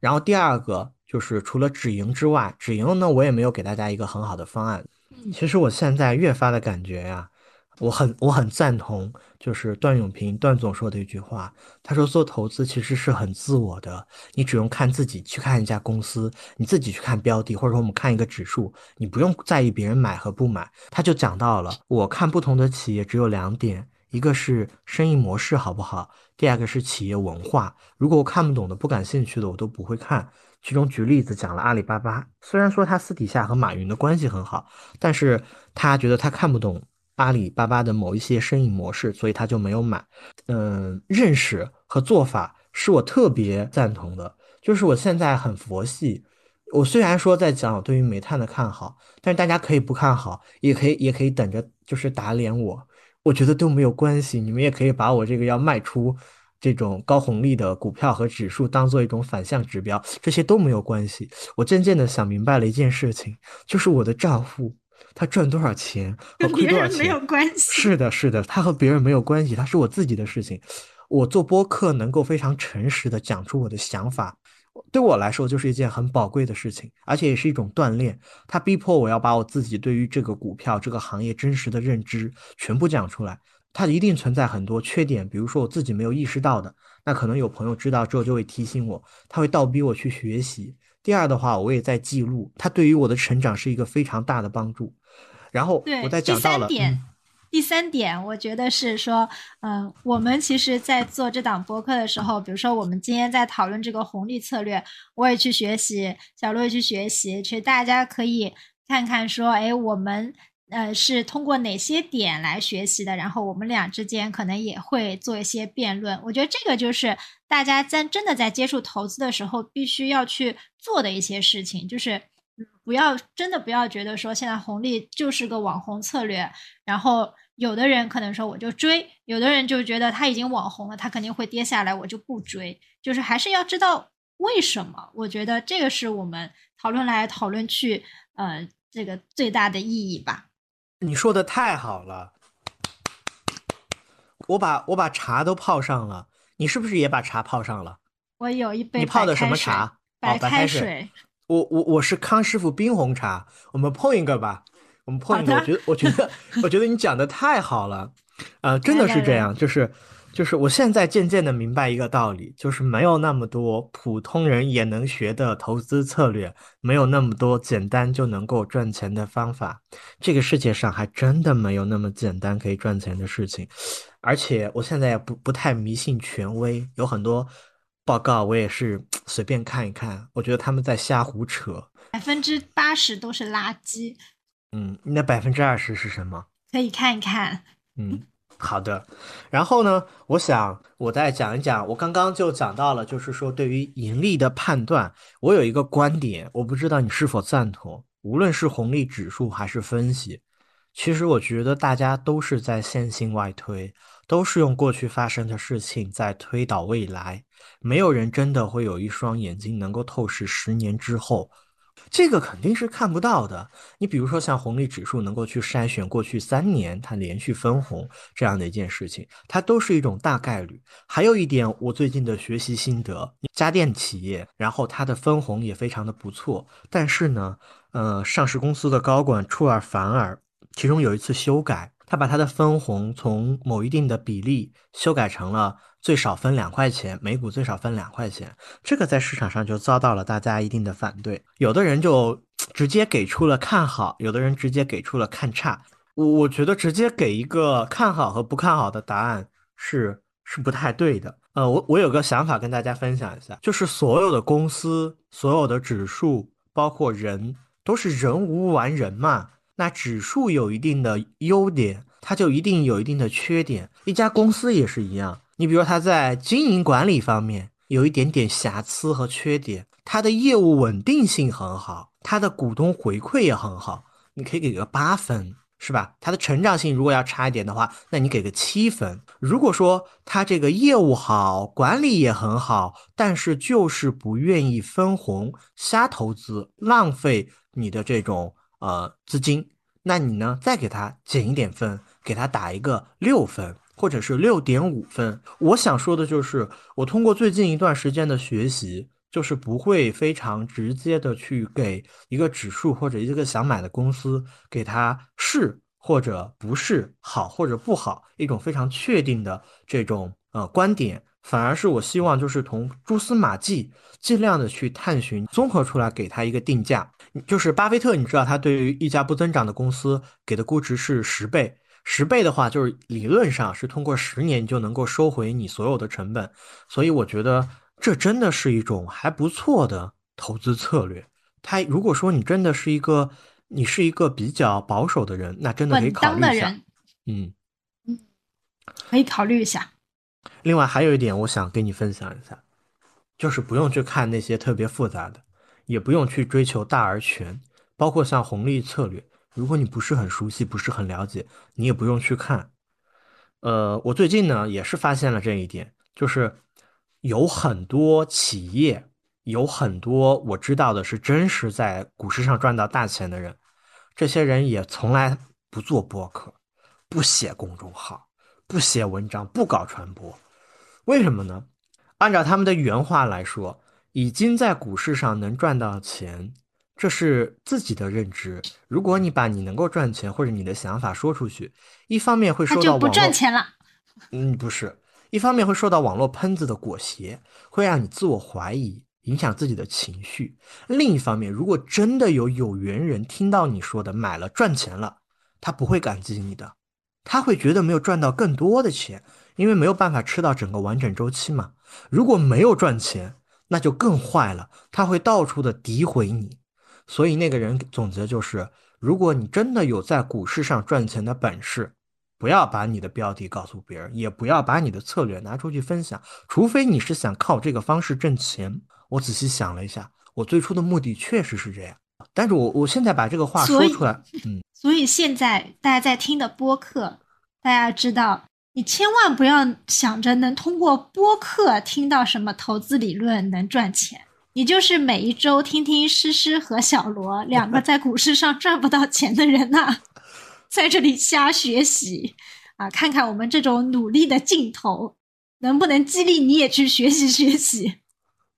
然后第二个就是除了止盈之外，止盈呢，我也没有给大家一个很好的方案。其实我现在越发的感觉呀、我很我很赞同，就是段永平段总说的一句话，他说做投资其实是很自我的，你只用看自己去看一家公司，你自己去看标的，或者说我们看一个指数，你不用在意别人买和不买。他就讲到了，我看不同的企业只有两点，一个是生意模式好不好，第二个是企业文化。如果我看不懂的、不感兴趣的，我都不会看。其中举例子讲了阿里巴巴，虽然说他私底下和马云的关系很好，但是他觉得他看不懂阿里巴巴的某一些生意模式，所以他就没有买。嗯，认识和做法是我特别赞同的，就是我现在很佛系。我虽然说在讲我对于煤炭的看好，但是大家可以不看好，也可以也可以等着就是打脸我，我觉得都没有关系。你们也可以把我这个要卖出这种高红利的股票和指数当做一种反向指标，这些都没有关系。我渐渐的想明白了一件事情，就是我的账户它赚多少钱和亏多少别人没有。关系。是的，是的，他和别人没有关系，他是我自己的事情。我做播客能够非常诚实的讲出我的想法，对我来说就是一件很宝贵的事情，而且也是一种锻炼。它逼迫我要把我自己对于这个股票、这个行业真实的认知全部讲出来。它一定存在很多缺点，比如说我自己没有意识到的，那可能有朋友知道之后就会提醒我，他会倒逼我去学习。第二的话，我也在记录，它对于我的成长是一个非常大的帮助。然后对，我在第讲到了，三点，嗯第三点，我觉得是说，嗯、我们其实，在做这档播客的时候，比如说我们今天在讨论这个红利策略，我也去学习，小鹿也去学习，其实大家可以看看说，哎，我们。呃，是通过哪些点来学习的？然后我们俩之间可能也会做一些辩论。我觉得这个就是大家在真的在接触投资的时候必须要去做的一些事情，就是嗯不要真的不要觉得说现在红利就是个网红策略，然后有的人可能说我就追，有的人就觉得他已经网红了，他肯定会跌下来，我就不追。就是还是要知道为什么。我觉得这个是我们讨论来讨论去，呃，这个最大的意义吧。你说的太好了，我把我把茶都泡上了，你是不是也把茶泡上了？我有一杯你泡的什白开水么茶？白开水。我我我是康师傅冰红茶，我们碰一个吧，我们碰一个。我觉得我觉得我觉得你讲的太好了，呃，真的是这样，就是就是我现在渐渐的明白一个道理，就是没有那么多普通人也能学的投资策略，没有那么多简单就能够赚钱的方法，这个世界上还真的没有那么简单可以赚钱的事情。而且我现在也不不太迷信权威，有很多报告我也是随便看一看，我觉得他们在瞎胡扯。百分之八十都是垃圾，嗯，那百分之二十是什么？可以看一看。嗯，好的。然后呢，我想我再讲一讲，我刚刚就讲到了，就是说对于盈利的判断，我有一个观点，我不知道你是否赞同。无论是红利指数还是分析，其实我觉得大家都是在线性外推，都是用过去发生的事情在推导未来。没有人真的会有一双眼睛能够透视十年之后，这个肯定是看不到的。你比如说像红利指数能够去筛选过去三年它连续分红这样的一件事情，它都是一种大概率。还有一点，我最近的学习心得，家电企业，然后它的分红也非常的不错，但是呢，呃，上市公司的高管出尔反尔，其中有一次修改，他把他的分红从某一定的比例修改成了最少分两块钱，每股最少分两块钱。这个在市场上就遭到了大家一定的反对，有的人就直接给出了看好，有的人直接给出了看差。我我觉得直接给一个看好和不看好的答案是是不太对的。呃，我我有个想法跟大家分享一下，就是所有的公司、所有的指数，包括人，都是人无完人嘛。那指数有一定的优点，它就一定有一定的缺点。一家公司也是一样，你比如说它在经营管理方面有一点点瑕疵和缺点，它的业务稳定性很好，它的股东回馈也很好，你可以给个八分。是吧？它的成长性如果要差一点的话，那你给个七分。如果说它这个业务好，管理也很好，但是就是不愿意分红，瞎投资，浪费你的这种呃资金，那你呢再给它减一点分，给它打一个六分。或者是六点五分。我想说的就是，我通过最近一段时间的学习，就是不会非常直接的去给一个指数或者一个想买的公司给它是或者不是好或者不好一种非常确定的这种呃观点，反而是我希望就是从蛛丝马迹尽量的去探寻，综合出来给它一个定价。就是巴菲特，你知道他对于一家不增长的公司给的估值是十倍，十倍的话就是理论上是通过十年就能够收回你所有的成本，所以我觉得。这真的是一种还不错的投资策略。他如果说你真的是一个，你是一个比较保守的人，那真的可以考虑一下。嗯嗯，可以考虑一下。另外还有一点，我想跟你分享一下，就是不用去看那些特别复杂的，也不用去追求大而全，包括像红利策略，如果你不是很熟悉，不是很了解，你也不用去看。呃，我最近呢也是发现了这一点，就是。有很多企业，有很多我知道的是真实在股市上赚到大钱的人，这些人也从来不做播客，不写公众号，不写文章，不搞传播，为什么呢？按照他们的原话来说，已经在股市上能赚到钱，这是自己的认知。如果你把你能够赚钱或者你的想法说出去，一方面会受到就不赚钱了。嗯，不是。一方面会受到网络喷子的裹挟，会让你自我怀疑，影响自己的情绪；另一方面，如果真的有有缘人听到你说的买了赚钱了，他不会感激你的，他会觉得没有赚到更多的钱，因为没有办法吃到整个完整周期嘛。如果没有赚钱，那就更坏了，他会到处的诋毁你。所以那个人总结就是：如果你真的有在股市上赚钱的本事。不要把你的标的告诉别人，也不要把你的策略拿出去分享，除非你是想靠这个方式挣钱。我仔细想了一下，我最初的目的确实是这样，但是我我现在把这个话说出来，嗯，所以现在大家在听的播客，大家知道，你千万不要想着能通过播客听到什么投资理论能赚钱，你就是每一周听听诗诗和小罗两个在股市上赚不到钱的人呐。在这里瞎学习啊，看看我们这种努力的劲头，能不能激励你也去学习学习？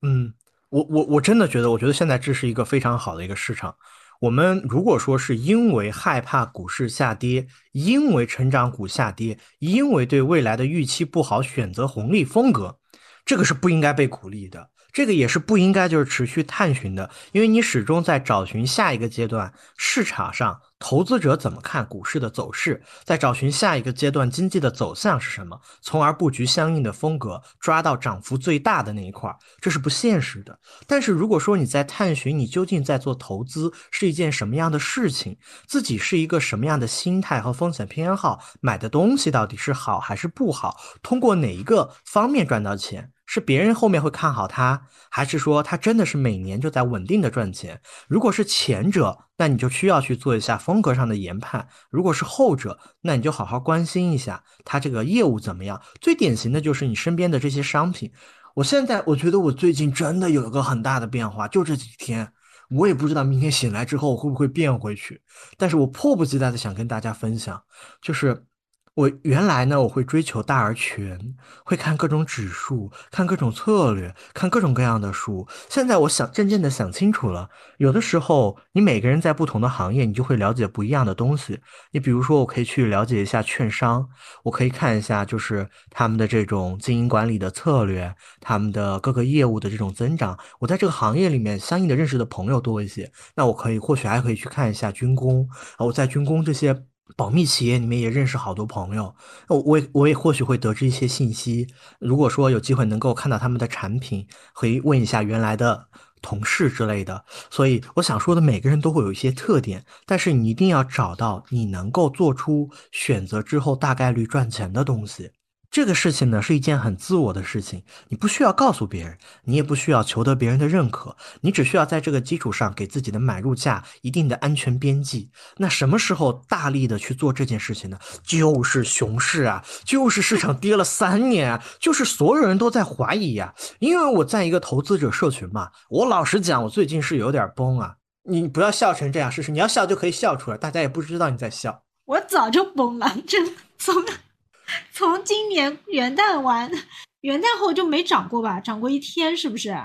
嗯，我我我真的觉得，我觉得现在这是一个非常好的一个市场。我们如果说是因为害怕股市下跌，因为成长股下跌，因为对未来的预期不好，选择红利风格，这个是不应该被鼓励的。这个也是不应该就是持续探寻的，因为你始终在找寻下一个阶段市场上。投资者怎么看股市的走势？在找寻下一个阶段经济的走向是什么，从而布局相应的风格，抓到涨幅最大的那一块儿，这是不现实的。但是如果说你在探寻你究竟在做投资是一件什么样的事情，自己是一个什么样的心态和风险偏好，买的东西到底是好还是不好，通过哪一个方面赚到钱？是别人后面会看好他，还是说他真的是每年就在稳定的赚钱？如果是前者，那你就需要去做一下风格上的研判；如果是后者，那你就好好关心一下他这个业务怎么样。最典型的就是你身边的这些商品。我现在我觉得我最近真的有一个很大的变化，就这几天，我也不知道明天醒来之后我会不会变回去，但是我迫不及待的想跟大家分享，就是。我原来呢，我会追求大而全，会看各种指数，看各种策略，看各种各样的书。现在我想渐渐的想清楚了，有的时候你每个人在不同的行业，你就会了解不一样的东西。你比如说，我可以去了解一下券商，我可以看一下就是他们的这种经营管理的策略，他们的各个业务的这种增长。我在这个行业里面相应的认识的朋友多一些，那我可以或许还可以去看一下军工啊，我在军工这些。保密企业里面也认识好多朋友，我我也我也或许会得知一些信息。如果说有机会能够看到他们的产品，会问一下原来的同事之类的。所以我想说的，每个人都会有一些特点，但是你一定要找到你能够做出选择之后大概率赚钱的东西。这个事情呢是一件很自我的事情，你不需要告诉别人，你也不需要求得别人的认可，你只需要在这个基础上给自己的买入价一定的安全边际。那什么时候大力的去做这件事情呢？就是熊市啊，就是市场跌了三年啊，就是所有人都在怀疑呀。因为我在一个投资者社群嘛，我老实讲，我最近是有点崩啊。你不要笑成这样，试试，你要笑就可以笑出来，大家也不知道你在笑。我早就崩了，真的从。从今年元旦完，元旦后就没涨过吧？涨过一天是不是？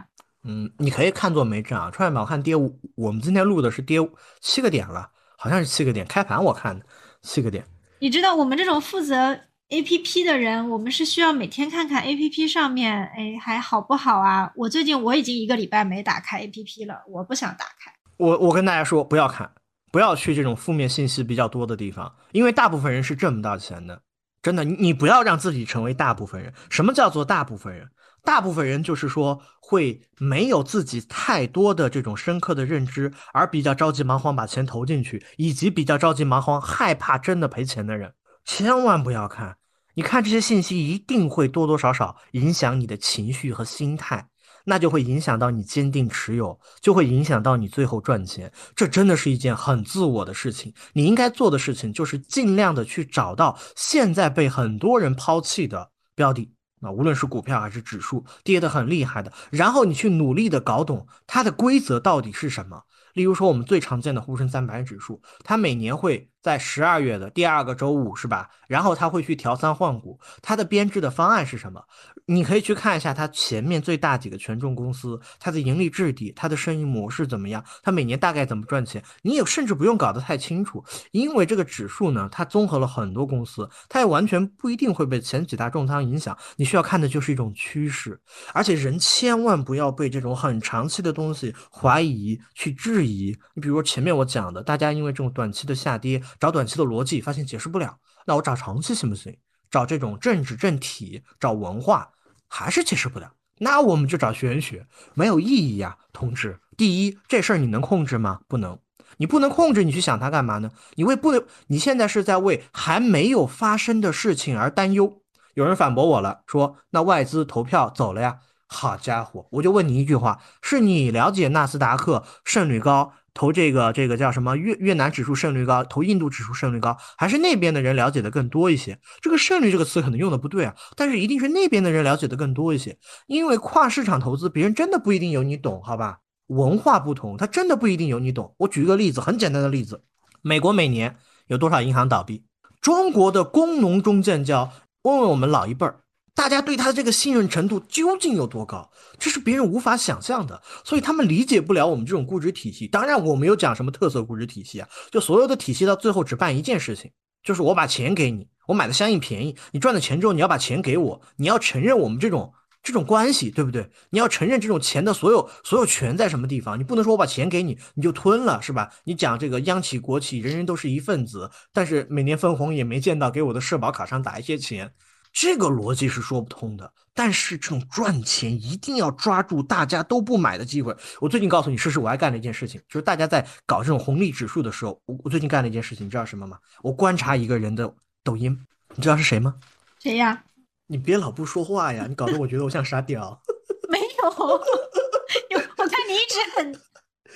嗯，你可以看作没涨，创业板我看跌五，我们今天录的是跌七个点了，好像是七个点，开盘我看的七个点。你知道我们这种负责 A P P 的人，我们是需要每天看看 A P P 上面，哎，还好不好啊？我最近我已经一个礼拜没打开 A P P 了，我不想打开。我我跟大家说，不要看，不要去这种负面信息比较多的地方，因为大部分人是挣不到钱的。真的，你不要让自己成为大部分人。什么叫做大部分人？大部分人就是说会没有自己太多的这种深刻的认知，而比较着急忙慌把钱投进去，以及比较着急忙慌害怕真的赔钱的人，千万不要看。你看这些信息，一定会多多少少影响你的情绪和心态，那就会影响到你坚定持有，就会影响到你最后赚钱。这真的是一件很自我的事情。你应该做的事情就是尽量的去找到现在被很多人抛弃的标的。啊，无论是股票还是指数跌得很厉害的，然后你去努力的搞懂它的规则到底是什么。例如说，我们最常见的沪深三百指数，它每年会在十二月的第二个周五，是吧？然后他会去调仓换股，他的编制的方案是什么？你可以去看一下它前面最大几个权重公司，它的盈利质地，它的生意模式怎么样？它每年大概怎么赚钱？你也甚至不用搞得太清楚，因为这个指数呢，它综合了很多公司，它也完全不一定会被前几大重仓影响。你需要看的就是一种趋势，而且人千万不要被这种很长期的东西怀疑去质疑。你比如前面我讲的，大家因为这种短期的下跌，找短期的逻辑，发现解释不了，那我找长期行不行？找这种政治政体，找文化。还是解释不了，那我们就找玄学，没有意义呀，同志。第一，这事儿你能控制吗？不能，你不能控制，你去想它干嘛呢？你为不能，你现在是在为还没有发生的事情而担忧。有人反驳我了，说那外资投票走了呀？好家伙，我就问你一句话：是你了解纳斯达克胜率高？投这个这个叫什么越越南指数胜率高，投印度指数胜率高，还是那边的人了解的更多一些？这个胜率这个词可能用的不对啊，但是一定是那边的人了解的更多一些。因为跨市场投资，别人真的不一定有你懂，好吧？文化不同，他真的不一定有你懂。我举一个例子，很简单的例子：美国每年有多少银行倒闭？中国的工农中建交，问问我们老一辈儿。大家对他的这个信任程度究竟有多高？这是别人无法想象的，所以他们理解不了我们这种估值体系。当然，我没有讲什么特色估值体系啊，就所有的体系到最后只办一件事情，就是我把钱给你，我买的相应便宜，你赚了钱之后你要把钱给我，你要承认我们这种这种关系，对不对？你要承认这种钱的所有所有权在什么地方？你不能说我把钱给你你就吞了，是吧？你讲这个央企国企人人都是一份子，但是每年分红也没见到给我的社保卡上打一些钱。这个逻辑是说不通的，但是这种赚钱一定要抓住大家都不买的机会。我最近告诉你，试试我还干了一件事情，就是大家在搞这种红利指数的时候，我我最近干了一件事情，你知道什么吗？我观察一个人的抖音，你知道是谁吗？谁呀？你别老不说话呀，你搞得我觉得我像傻屌。没有，我看你一直很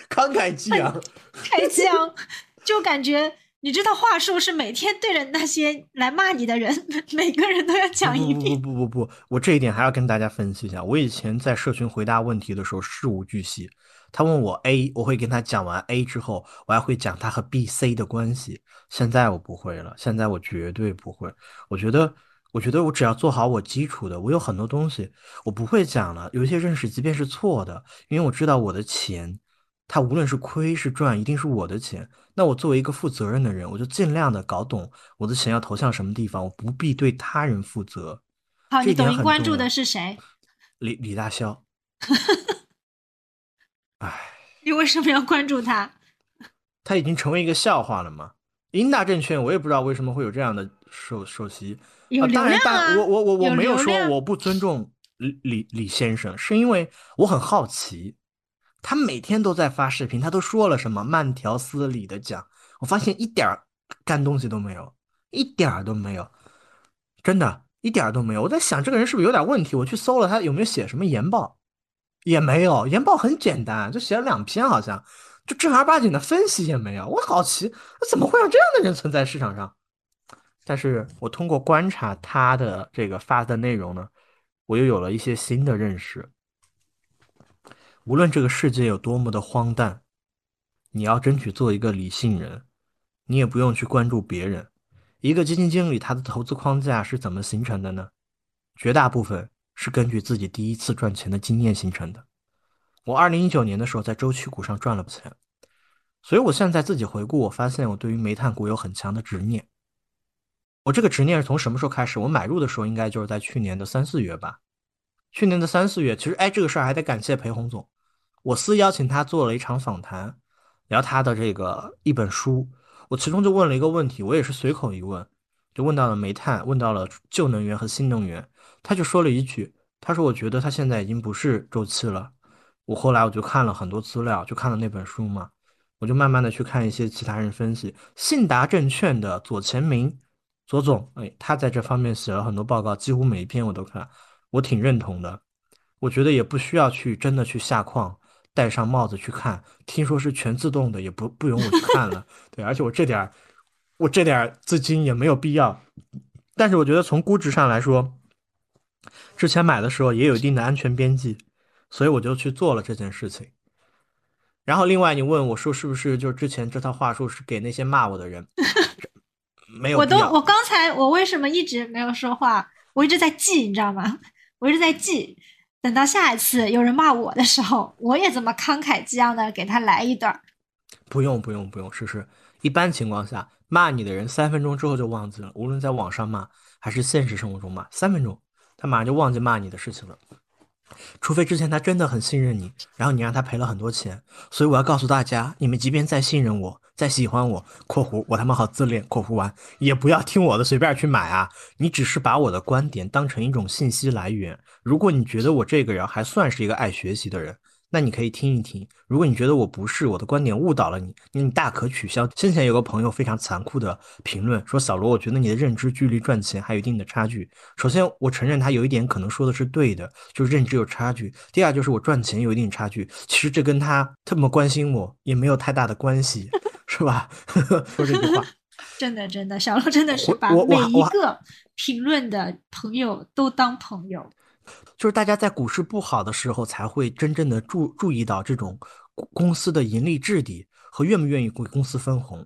慷慨激昂，开枪，就感觉。你知道话术是每天对着那些来骂你的人，每个人都要讲一遍。不不不不，我这一点还要跟大家分析一下。我以前在社群回答问题的时候事无巨细，他问我 A，我会跟他讲完 A 之后，我还会讲他和 B、C 的关系。现在我不会了，现在我绝对不会。我觉得，我觉得我只要做好我基础的，我有很多东西我不会讲了。有一些认识，即便是错的，因为我知道我的钱。他无论是亏是赚，一定是我的钱。那我作为一个负责任的人，我就尽量的搞懂我的钱要投向什么地方，我不必对他人负责。好，你抖音关注的是谁？李李大霄。哎，你为什么要关注他？他已经成为一个笑话了吗？英大证券，我也不知道为什么会有这样的首首席。有流量啊！我我我我没有说我不尊重李李李先生，是因为我很好奇。他每天都在发视频，他都说了什么？慢条斯理的讲，我发现一点儿干东西都没有，一点儿都没有，真的，一点儿都没有。我在想这个人是不是有点问题？我去搜了他有没有写什么研报，也没有，研报很简单，就写了两篇，好像就正儿八经的分析也没有。我好奇，怎么会让这样的人存在市场上？但是我通过观察他的这个发的内容呢，我又有了一些新的认识。无论这个世界有多么的荒诞，你要争取做一个理性人，你也不用去关注别人。一个基金经理他的投资框架是怎么形成的呢？绝大部分是根据自己第一次赚钱的经验形成的。我二零一九年的时候在周期股上赚了钱，所以我现在自己回顾，我发现我对于煤炭股有很强的执念。我这个执念是从什么时候开始？我买入的时候应该就是在去年的三四月吧。去年的三四月，其实哎，这个事儿还得感谢裴红总，我司邀请他做了一场访谈，聊他的这个一本书。我其中就问了一个问题，我也是随口一问，就问到了煤炭，问到了旧能源和新能源，他就说了一句，他说我觉得他现在已经不是周期了。我后来我就看了很多资料，就看了那本书嘛，我就慢慢的去看一些其他人分析，信达证券的左前明，左总，哎，他在这方面写了很多报告，几乎每一篇我都看，我挺认同的。我觉得也不需要去真的去下矿，戴上帽子去看，听说是全自动的，也不不用我去看了。对，而且我这点儿我这点儿资金也没有必要。但是我觉得从估值上来说，之前买的时候也有一定的安全边际。所以我就去做了这件事情。然后另外你问我说是不是就之前这套话术是给那些骂我的人？没有。我都我刚才我为什么一直没有说话？我一直在记，你知道吗？我一直在记，等到下一次有人骂我的时候，我也这么慷慨激昂的给他来一段。不用不用不用，诗诗。一般情况下骂你的人三分钟之后就忘记了，无论在网上骂还是现实生活中骂，三分钟他马上就忘记骂你的事情了。除非之前他真的很信任你，然后你让他赔了很多钱，所以我要告诉大家，你们即便再信任我，再喜欢我（括弧我他妈好自恋）（括弧完），也不要听我的随便去买啊！你只是把我的观点当成一种信息来源。如果你觉得我这个人还算是一个爱学习的人。那你可以听一听，如果你觉得我不是我的观点误导了你，那你大可取消。先前有个朋友非常残酷的评论说：“小罗，我觉得你的认知距离赚钱还有一定的差距。”首先，我承认他有一点可能说的是对的，就是认知有差距。第二，就是我赚钱有一定差距。其实这跟他特么关心我也没有太大的关系，是吧？说这句话，真的真的，小罗真的是把每一个评论的朋友都当朋友。就是大家在股市不好的时候，才会真正的注注意到这种公司的盈利质地和愿不愿意给公司分红。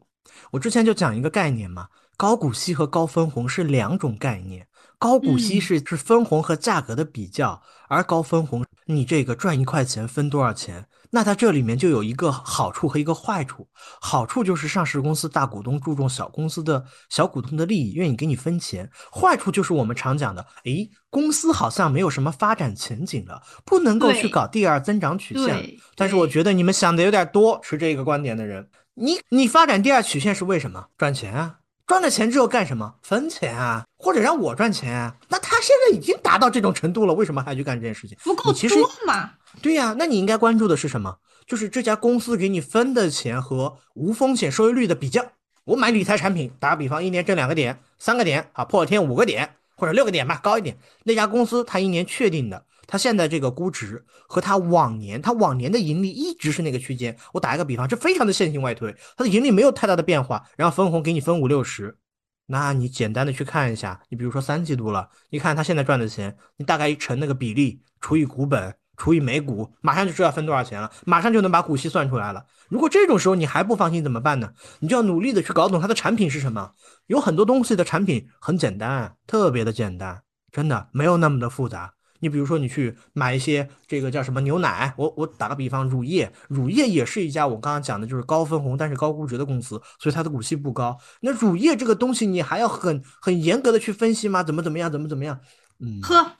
我之前就讲一个概念嘛，高股息和高分红是两种概念。高股息是是分红和价格的比较，而高分红，你这个赚一块钱分多少钱？那它这里面就有一个好处和一个坏处。好处就是上市公司大股东注重小公司的小股东的利益，愿意给你分钱。坏处就是我们常讲的，诶，公司好像没有什么发展前景了，不能够去搞第二增长曲线。但是我觉得你们想的有点多，持这个观点的人，你你发展第二曲线是为什么？赚钱啊。赚了钱之后干什么？分钱啊，或者让我赚钱啊？那他现在已经达到这种程度了，为什么还去干这件事情？不够多嘛？对呀，那你应该关注的是什么？就是这家公司给你分的钱和无风险收益率的比较。我买理财产品，打个比方，一年挣两个点、三个点，啊，破天五个点或者六个点吧，高一点。那家公司它一年确定的。它现在这个估值和它往年，它往年的盈利一直是那个区间。我打一个比方，这非常的线性外推，它的盈利没有太大的变化，然后分红给你分五六十，那你简单的去看一下，你比如说三季度了，你看它现在赚的钱，你大概一乘那个比例除以股本除以每股，马上就知道分多少钱了，马上就能把股息算出来了。如果这种时候你还不放心怎么办呢？你就要努力的去搞懂它的产品是什么。有很多东西的产品很简单，特别的简单，真的没有那么的复杂。你比如说，你去买一些这个叫什么牛奶，我我打个比方，乳业，乳业也是一家我刚刚讲的就是高分红但是高估值的公司，所以它的股息不高。那乳业这个东西，你还要很很严格的去分析吗？怎么怎么样，怎么怎么样？嗯，呵，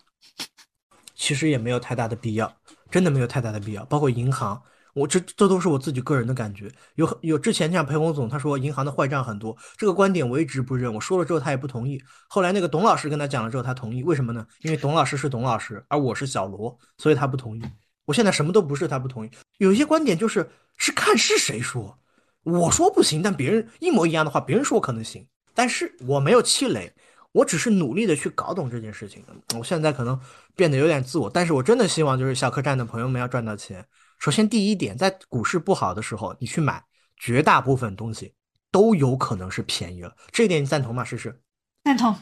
其实也没有太大的必要，真的没有太大的必要，包括银行。我这这都是我自己个人的感觉，有有之前像裴红总他说银行的坏账很多，这个观点我一直不认，我说了之后他也不同意，后来那个董老师跟他讲了之后他同意，为什么呢？因为董老师是董老师，而我是小罗，所以他不同意。我现在什么都不是，他不同意。有一些观点就是是看是谁说，我说不行，但别人一模一样的话，别人说可能行，但是我没有气馁，我只是努力的去搞懂这件事情。我现在可能变得有点自我，但是我真的希望就是小客栈的朋友们要赚到钱。首先，第一点，在股市不好的时候，你去买，绝大部分东西都有可能是便宜了。这一点你赞同吗？诗诗。赞同。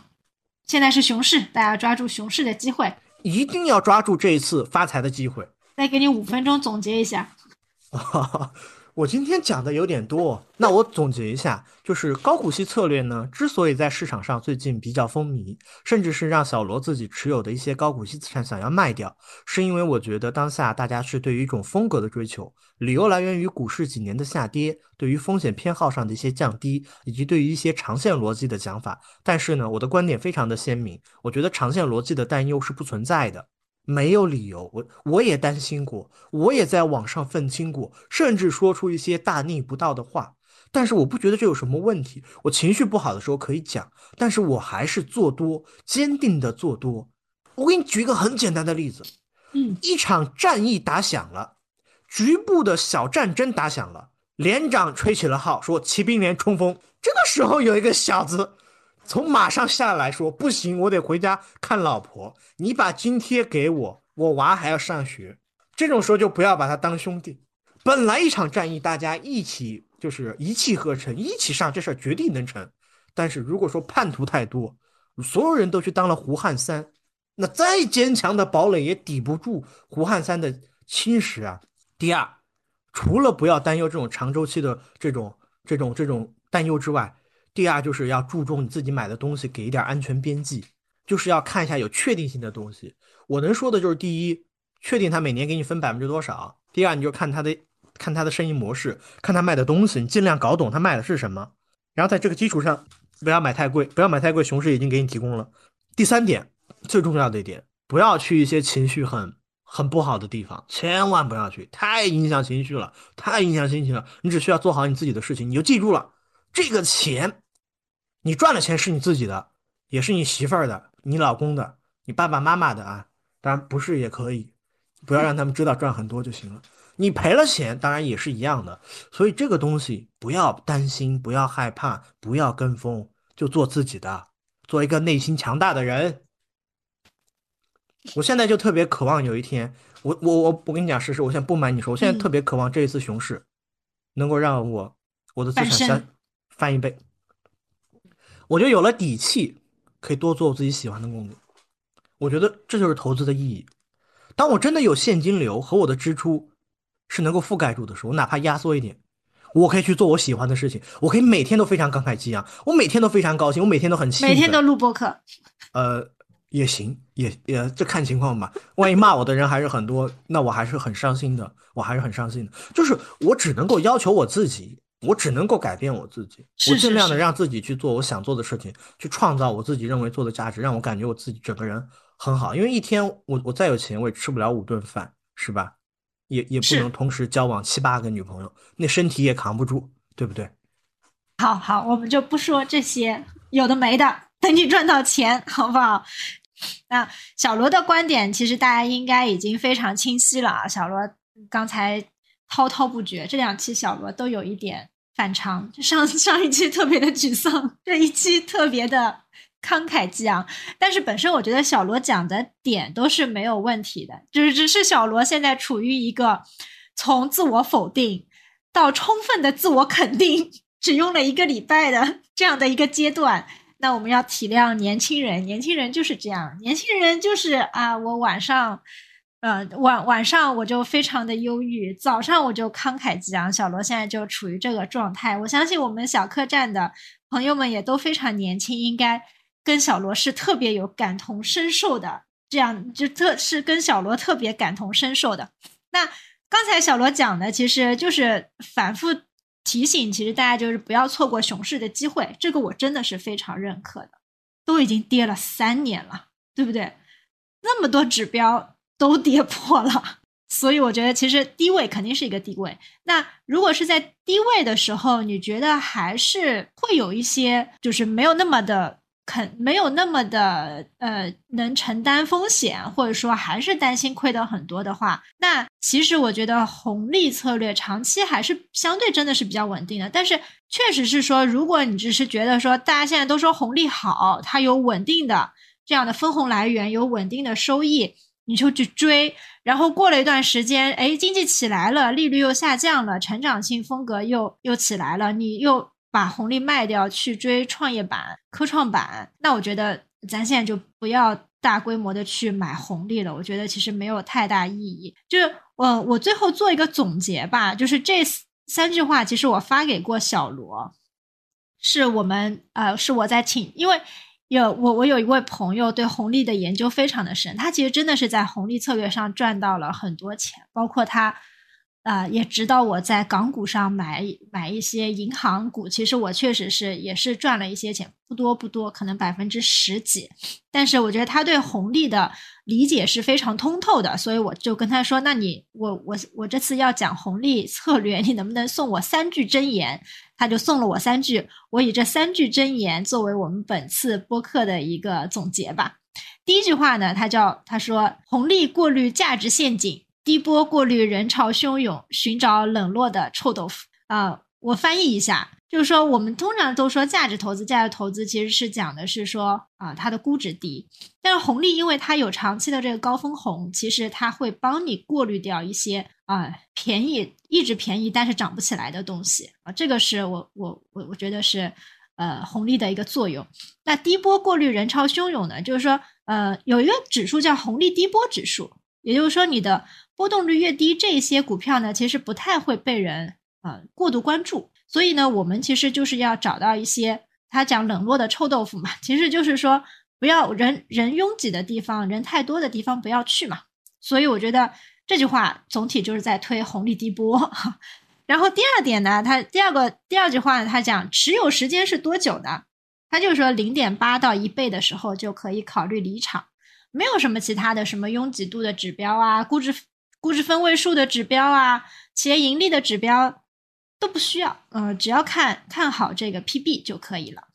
现在是熊市，大家抓住熊市的机会，一定要抓住这一次发财的机会。再给你五分钟总结一下。我今天讲的有点多，那我总结一下，就是高股息策略呢，之所以在市场上最近比较风靡，甚至是让小罗自己持有的一些高股息资产想要卖掉，是因为我觉得当下大家是对于一种风格的追求，理由来源于股市几年的下跌，对于风险偏好上的一些降低，以及对于一些长线逻辑的讲法。但是呢，我的观点非常的鲜明，我觉得长线逻辑的担忧是不存在的。没有理由，我我也担心过，我也在网上愤青过，甚至说出一些大逆不道的话。但是我不觉得这有什么问题。我情绪不好的时候可以讲，但是我还是做多，坚定的做多。我给你举一个很简单的例子，嗯，一场战役打响了，局部的小战争打响了，连长吹起了号，说骑兵连冲锋。这个时候有一个小子。从马上下来说不行，我得回家看老婆。你把津贴给我，我娃还要上学。这种时候就不要把他当兄弟。本来一场战役，大家一起就是一气呵成，一起上，这事儿绝对能成。但是如果说叛徒太多，所有人都去当了胡汉三，那再坚强的堡垒也抵不住胡汉三的侵蚀啊。第二，除了不要担忧这种长周期的这种这种这种担忧之外。第二就是要注重你自己买的东西给一点安全边际，就是要看一下有确定性的东西。我能说的就是第一，确定他每年给你分百分之多少；第二，你就看他的看他的生意模式，看他卖的东西，你尽量搞懂他卖的是什么。然后在这个基础上，不要买太贵，不要买太贵，熊市已经给你提供了。第三点，最重要的一点，不要去一些情绪很很不好的地方，千万不要去，太影响情绪了，太影响心情了。你只需要做好你自己的事情，你就记住了，这个钱。你赚的钱是你自己的，也是你媳妇儿的、你老公的、你爸爸妈妈的啊。当然不是也可以，不要让他们知道赚很多就行了。你赔了钱，当然也是一样的。所以这个东西不要担心，不要害怕，不要跟风，就做自己的，做一个内心强大的人。我现在就特别渴望有一天，我我我我跟你讲事实，我现在不瞒你说，我现在特别渴望这一次熊市能够让我我的资产翻翻一倍。我就有了底气，可以多做我自己喜欢的工作。我觉得这就是投资的意义。当我真的有现金流和我的支出是能够覆盖住的时候，我哪怕压缩一点，我可以去做我喜欢的事情。我可以每天都非常慷慨激昂，我每天都非常高兴，我每天都很兴奋，每天都录播客。呃，也行，也也这看情况吧。万一骂我的人还是很多，那我还是很伤心的。我还是很伤心的。就是我只能够要求我自己。我只能够改变我自己，我尽量的让自己去做我想做的事情，去创造我自己认为做的价值，让我感觉我自己整个人很好。因为一天我我再有钱，我也吃不了五顿饭，是吧？也也不能同时交往七八个女朋友，那身体也扛不住，对不对？好好，我们就不说这些有的没的，等你赚到钱，好不好？那小罗的观点其实大家应该已经非常清晰了啊。小罗刚才。滔滔不绝，这两期小罗都有一点反常，上 上一期特别的沮丧，这一期特别的慷慨激昂。但是本身我觉得小罗讲的点都是没有问题的，就是只是小罗现在处于一个从自我否定到充分的自我肯定，只用了一个礼拜的这样的一个阶段。那我们要体谅年轻人，年轻人就是这样，年轻人就是啊，我晚上。呃，晚晚上我就非常的忧郁，早上我就慷慨激昂。小罗现在就处于这个状态，我相信我们小客栈的朋友们也都非常年轻，应该跟小罗是特别有感同身受的，这样就特是跟小罗特别感同身受的。那刚才小罗讲的，其实就是反复提醒，其实大家就是不要错过熊市的机会，这个我真的是非常认可的。都已经跌了三年了，对不对？那么多指标。都跌破了，所以我觉得其实低位肯定是一个低位。那如果是在低位的时候，你觉得还是会有一些就是没有那么的肯，没有那么的呃能承担风险，或者说还是担心亏的很多的话，那其实我觉得红利策略长期还是相对真的是比较稳定的。但是确实是说，如果你只是觉得说大家现在都说红利好，它有稳定的这样的分红来源，有稳定的收益。你就去追，然后过了一段时间，哎，经济起来了，利率又下降了，成长性风格又又起来了，你又把红利卖掉去追创业板、科创板，那我觉得咱现在就不要大规模的去买红利了，我觉得其实没有太大意义。就是我我最后做一个总结吧，就是这三句话，其实我发给过小罗，是我们呃，是我在请，因为有我我有一位朋友对红利的研究非常的深，他其实真的是在红利策略上赚到了很多钱，包括他。啊，也指导我在港股上买买一些银行股。其实我确实是也是赚了一些钱，不多不多，可能百分之十几。但是我觉得他对红利的理解是非常通透的，所以我就跟他说：“那你我我我这次要讲红利策略，你能不能送我三句真言？”他就送了我三句，我以这三句真言作为我们本次播客的一个总结吧。第一句话呢，他叫他说：“红利过滤价值陷阱。”低波过滤人潮汹涌，寻找冷落的臭豆腐啊！我翻译一下，就是说我们通常都说价值投资，价值投资其实是讲的是说啊，它的估值低。但是红利，因为它有长期的这个高分红，其实它会帮你过滤掉一些啊便宜一直便宜但是涨不起来的东西啊。这个是我我我我觉得是呃红利的一个作用。那低波过滤人潮汹涌呢，就是说呃有一个指数叫红利低波指数，也就是说你的。波动率越低，这些股票呢，其实不太会被人呃过度关注。所以呢，我们其实就是要找到一些他讲冷落的臭豆腐嘛，其实就是说不要人人拥挤的地方，人太多的地方不要去嘛。所以我觉得这句话总体就是在推红利低波。然后第二点呢，他第二个第二句话呢，他讲持有时间是多久的？他就是说零点八到一倍的时候就可以考虑离场，没有什么其他的什么拥挤度的指标啊，估值。估值分位数的指标啊，企业盈利的指标都不需要，呃，只要看看好这个 PB 就可以了。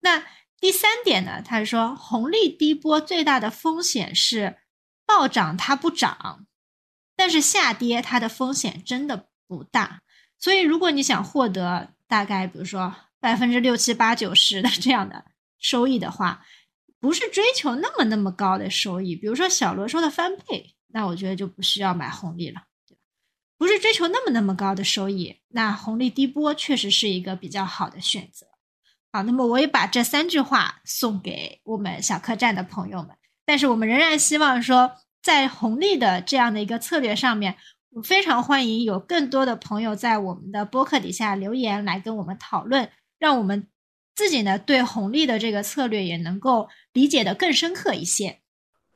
那第三点呢，他说红利低波最大的风险是暴涨它不涨，但是下跌它的风险真的不大。所以如果你想获得大概比如说百分之六七八九十的这样的收益的话，不是追求那么那么高的收益，比如说小罗说的翻倍。那我觉得就不需要买红利了，不是追求那么那么高的收益，那红利低波确实是一个比较好的选择。好，那么我也把这三句话送给我们小客栈的朋友们。但是我们仍然希望说，在红利的这样的一个策略上面，我非常欢迎有更多的朋友在我们的播客底下留言来跟我们讨论，让我们自己呢对红利的这个策略也能够理解的更深刻一些。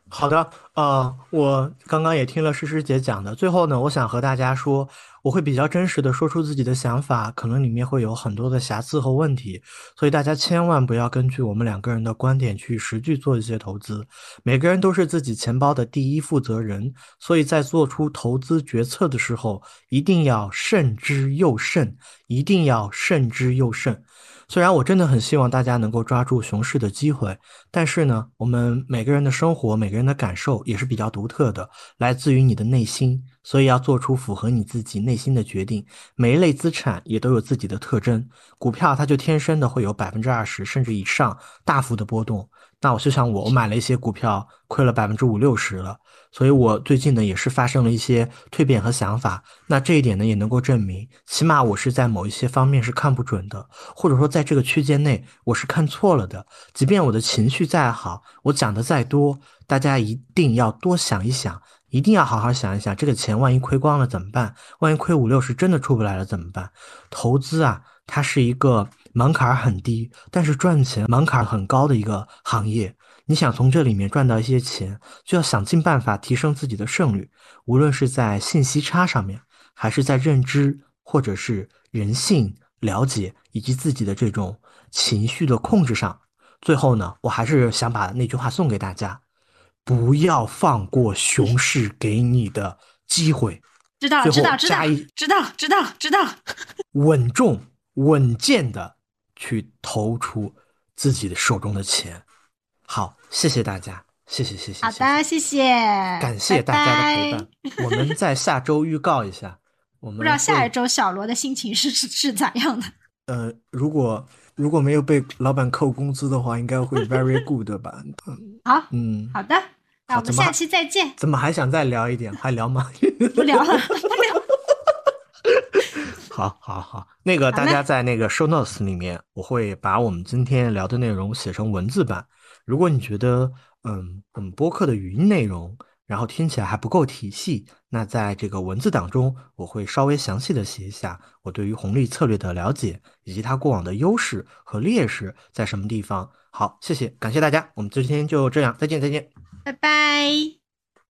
好的，呃，我刚刚也听了诗诗姐讲的，最后呢，我想和大家说，我会比较真实的说出自己的想法，可能里面会有很多的瑕疵和问题，所以大家千万不要根据我们两个人的观点去实际做一些投资，每个人都是自己钱包的第一负责人，所以在做出投资决策的时候，一定要慎之又慎，一定要慎之又慎。虽然我真的很希望大家能够抓住熊市的机会，但是呢，我们每个人的生活、每个人的感受也是比较独特的，来自于你的内心，所以要做出符合你自己内心的决定。每一类资产也都有自己的特征，股票它就天生的会有百分之二十甚至以上大幅的波动。那我就像我，我买了一些股票，亏了百分之五六十了。所以我最近呢也是发生了一些蜕变和想法，那这一点呢也能够证明，起码我是在某一些方面是看不准的，或者说在这个区间内我是看错了的。即便我的情绪再好，我讲的再多，大家一定要多想一想，一定要好好想一想，这个钱万一亏光了怎么办？万一亏五六十真的出不来了怎么办？投资啊，它是一个门槛很低，但是赚钱门槛很高的一个行业。你想从这里面赚到一些钱，就要想尽办法提升自己的胜率，无论是在信息差上面，还是在认知，或者是人性了解以及自己的这种情绪的控制上。最后呢，我还是想把那句话送给大家：不要放过熊市给你的机会。知道，知道，知道，知道，知道，知道。稳重、稳健的去投出自己的手中的钱。好，谢谢大家，谢谢谢谢。好的，谢谢，感谢大家的陪伴。我们在下周预告一下，我们不知道下一周小罗的心情是是是咋样的。呃，如果如果没有被老板扣工资的话，应该会 very good 吧？嗯，好，嗯，好的，那我们下期再见。怎么还想再聊一点？还聊吗？不聊了，不聊。好，好，好，那个大家在那个 show notes 里面，我会把我们今天聊的内容写成文字版。如果你觉得，嗯，我们播客的语音内容然后听起来还不够体系。那在这个文字档中，我会稍微详细的写一下我对于红利策略的了解，以及它过往的优势和劣势在什么地方。好，谢谢，感谢大家，我们今天就这样，再见，再见，拜拜。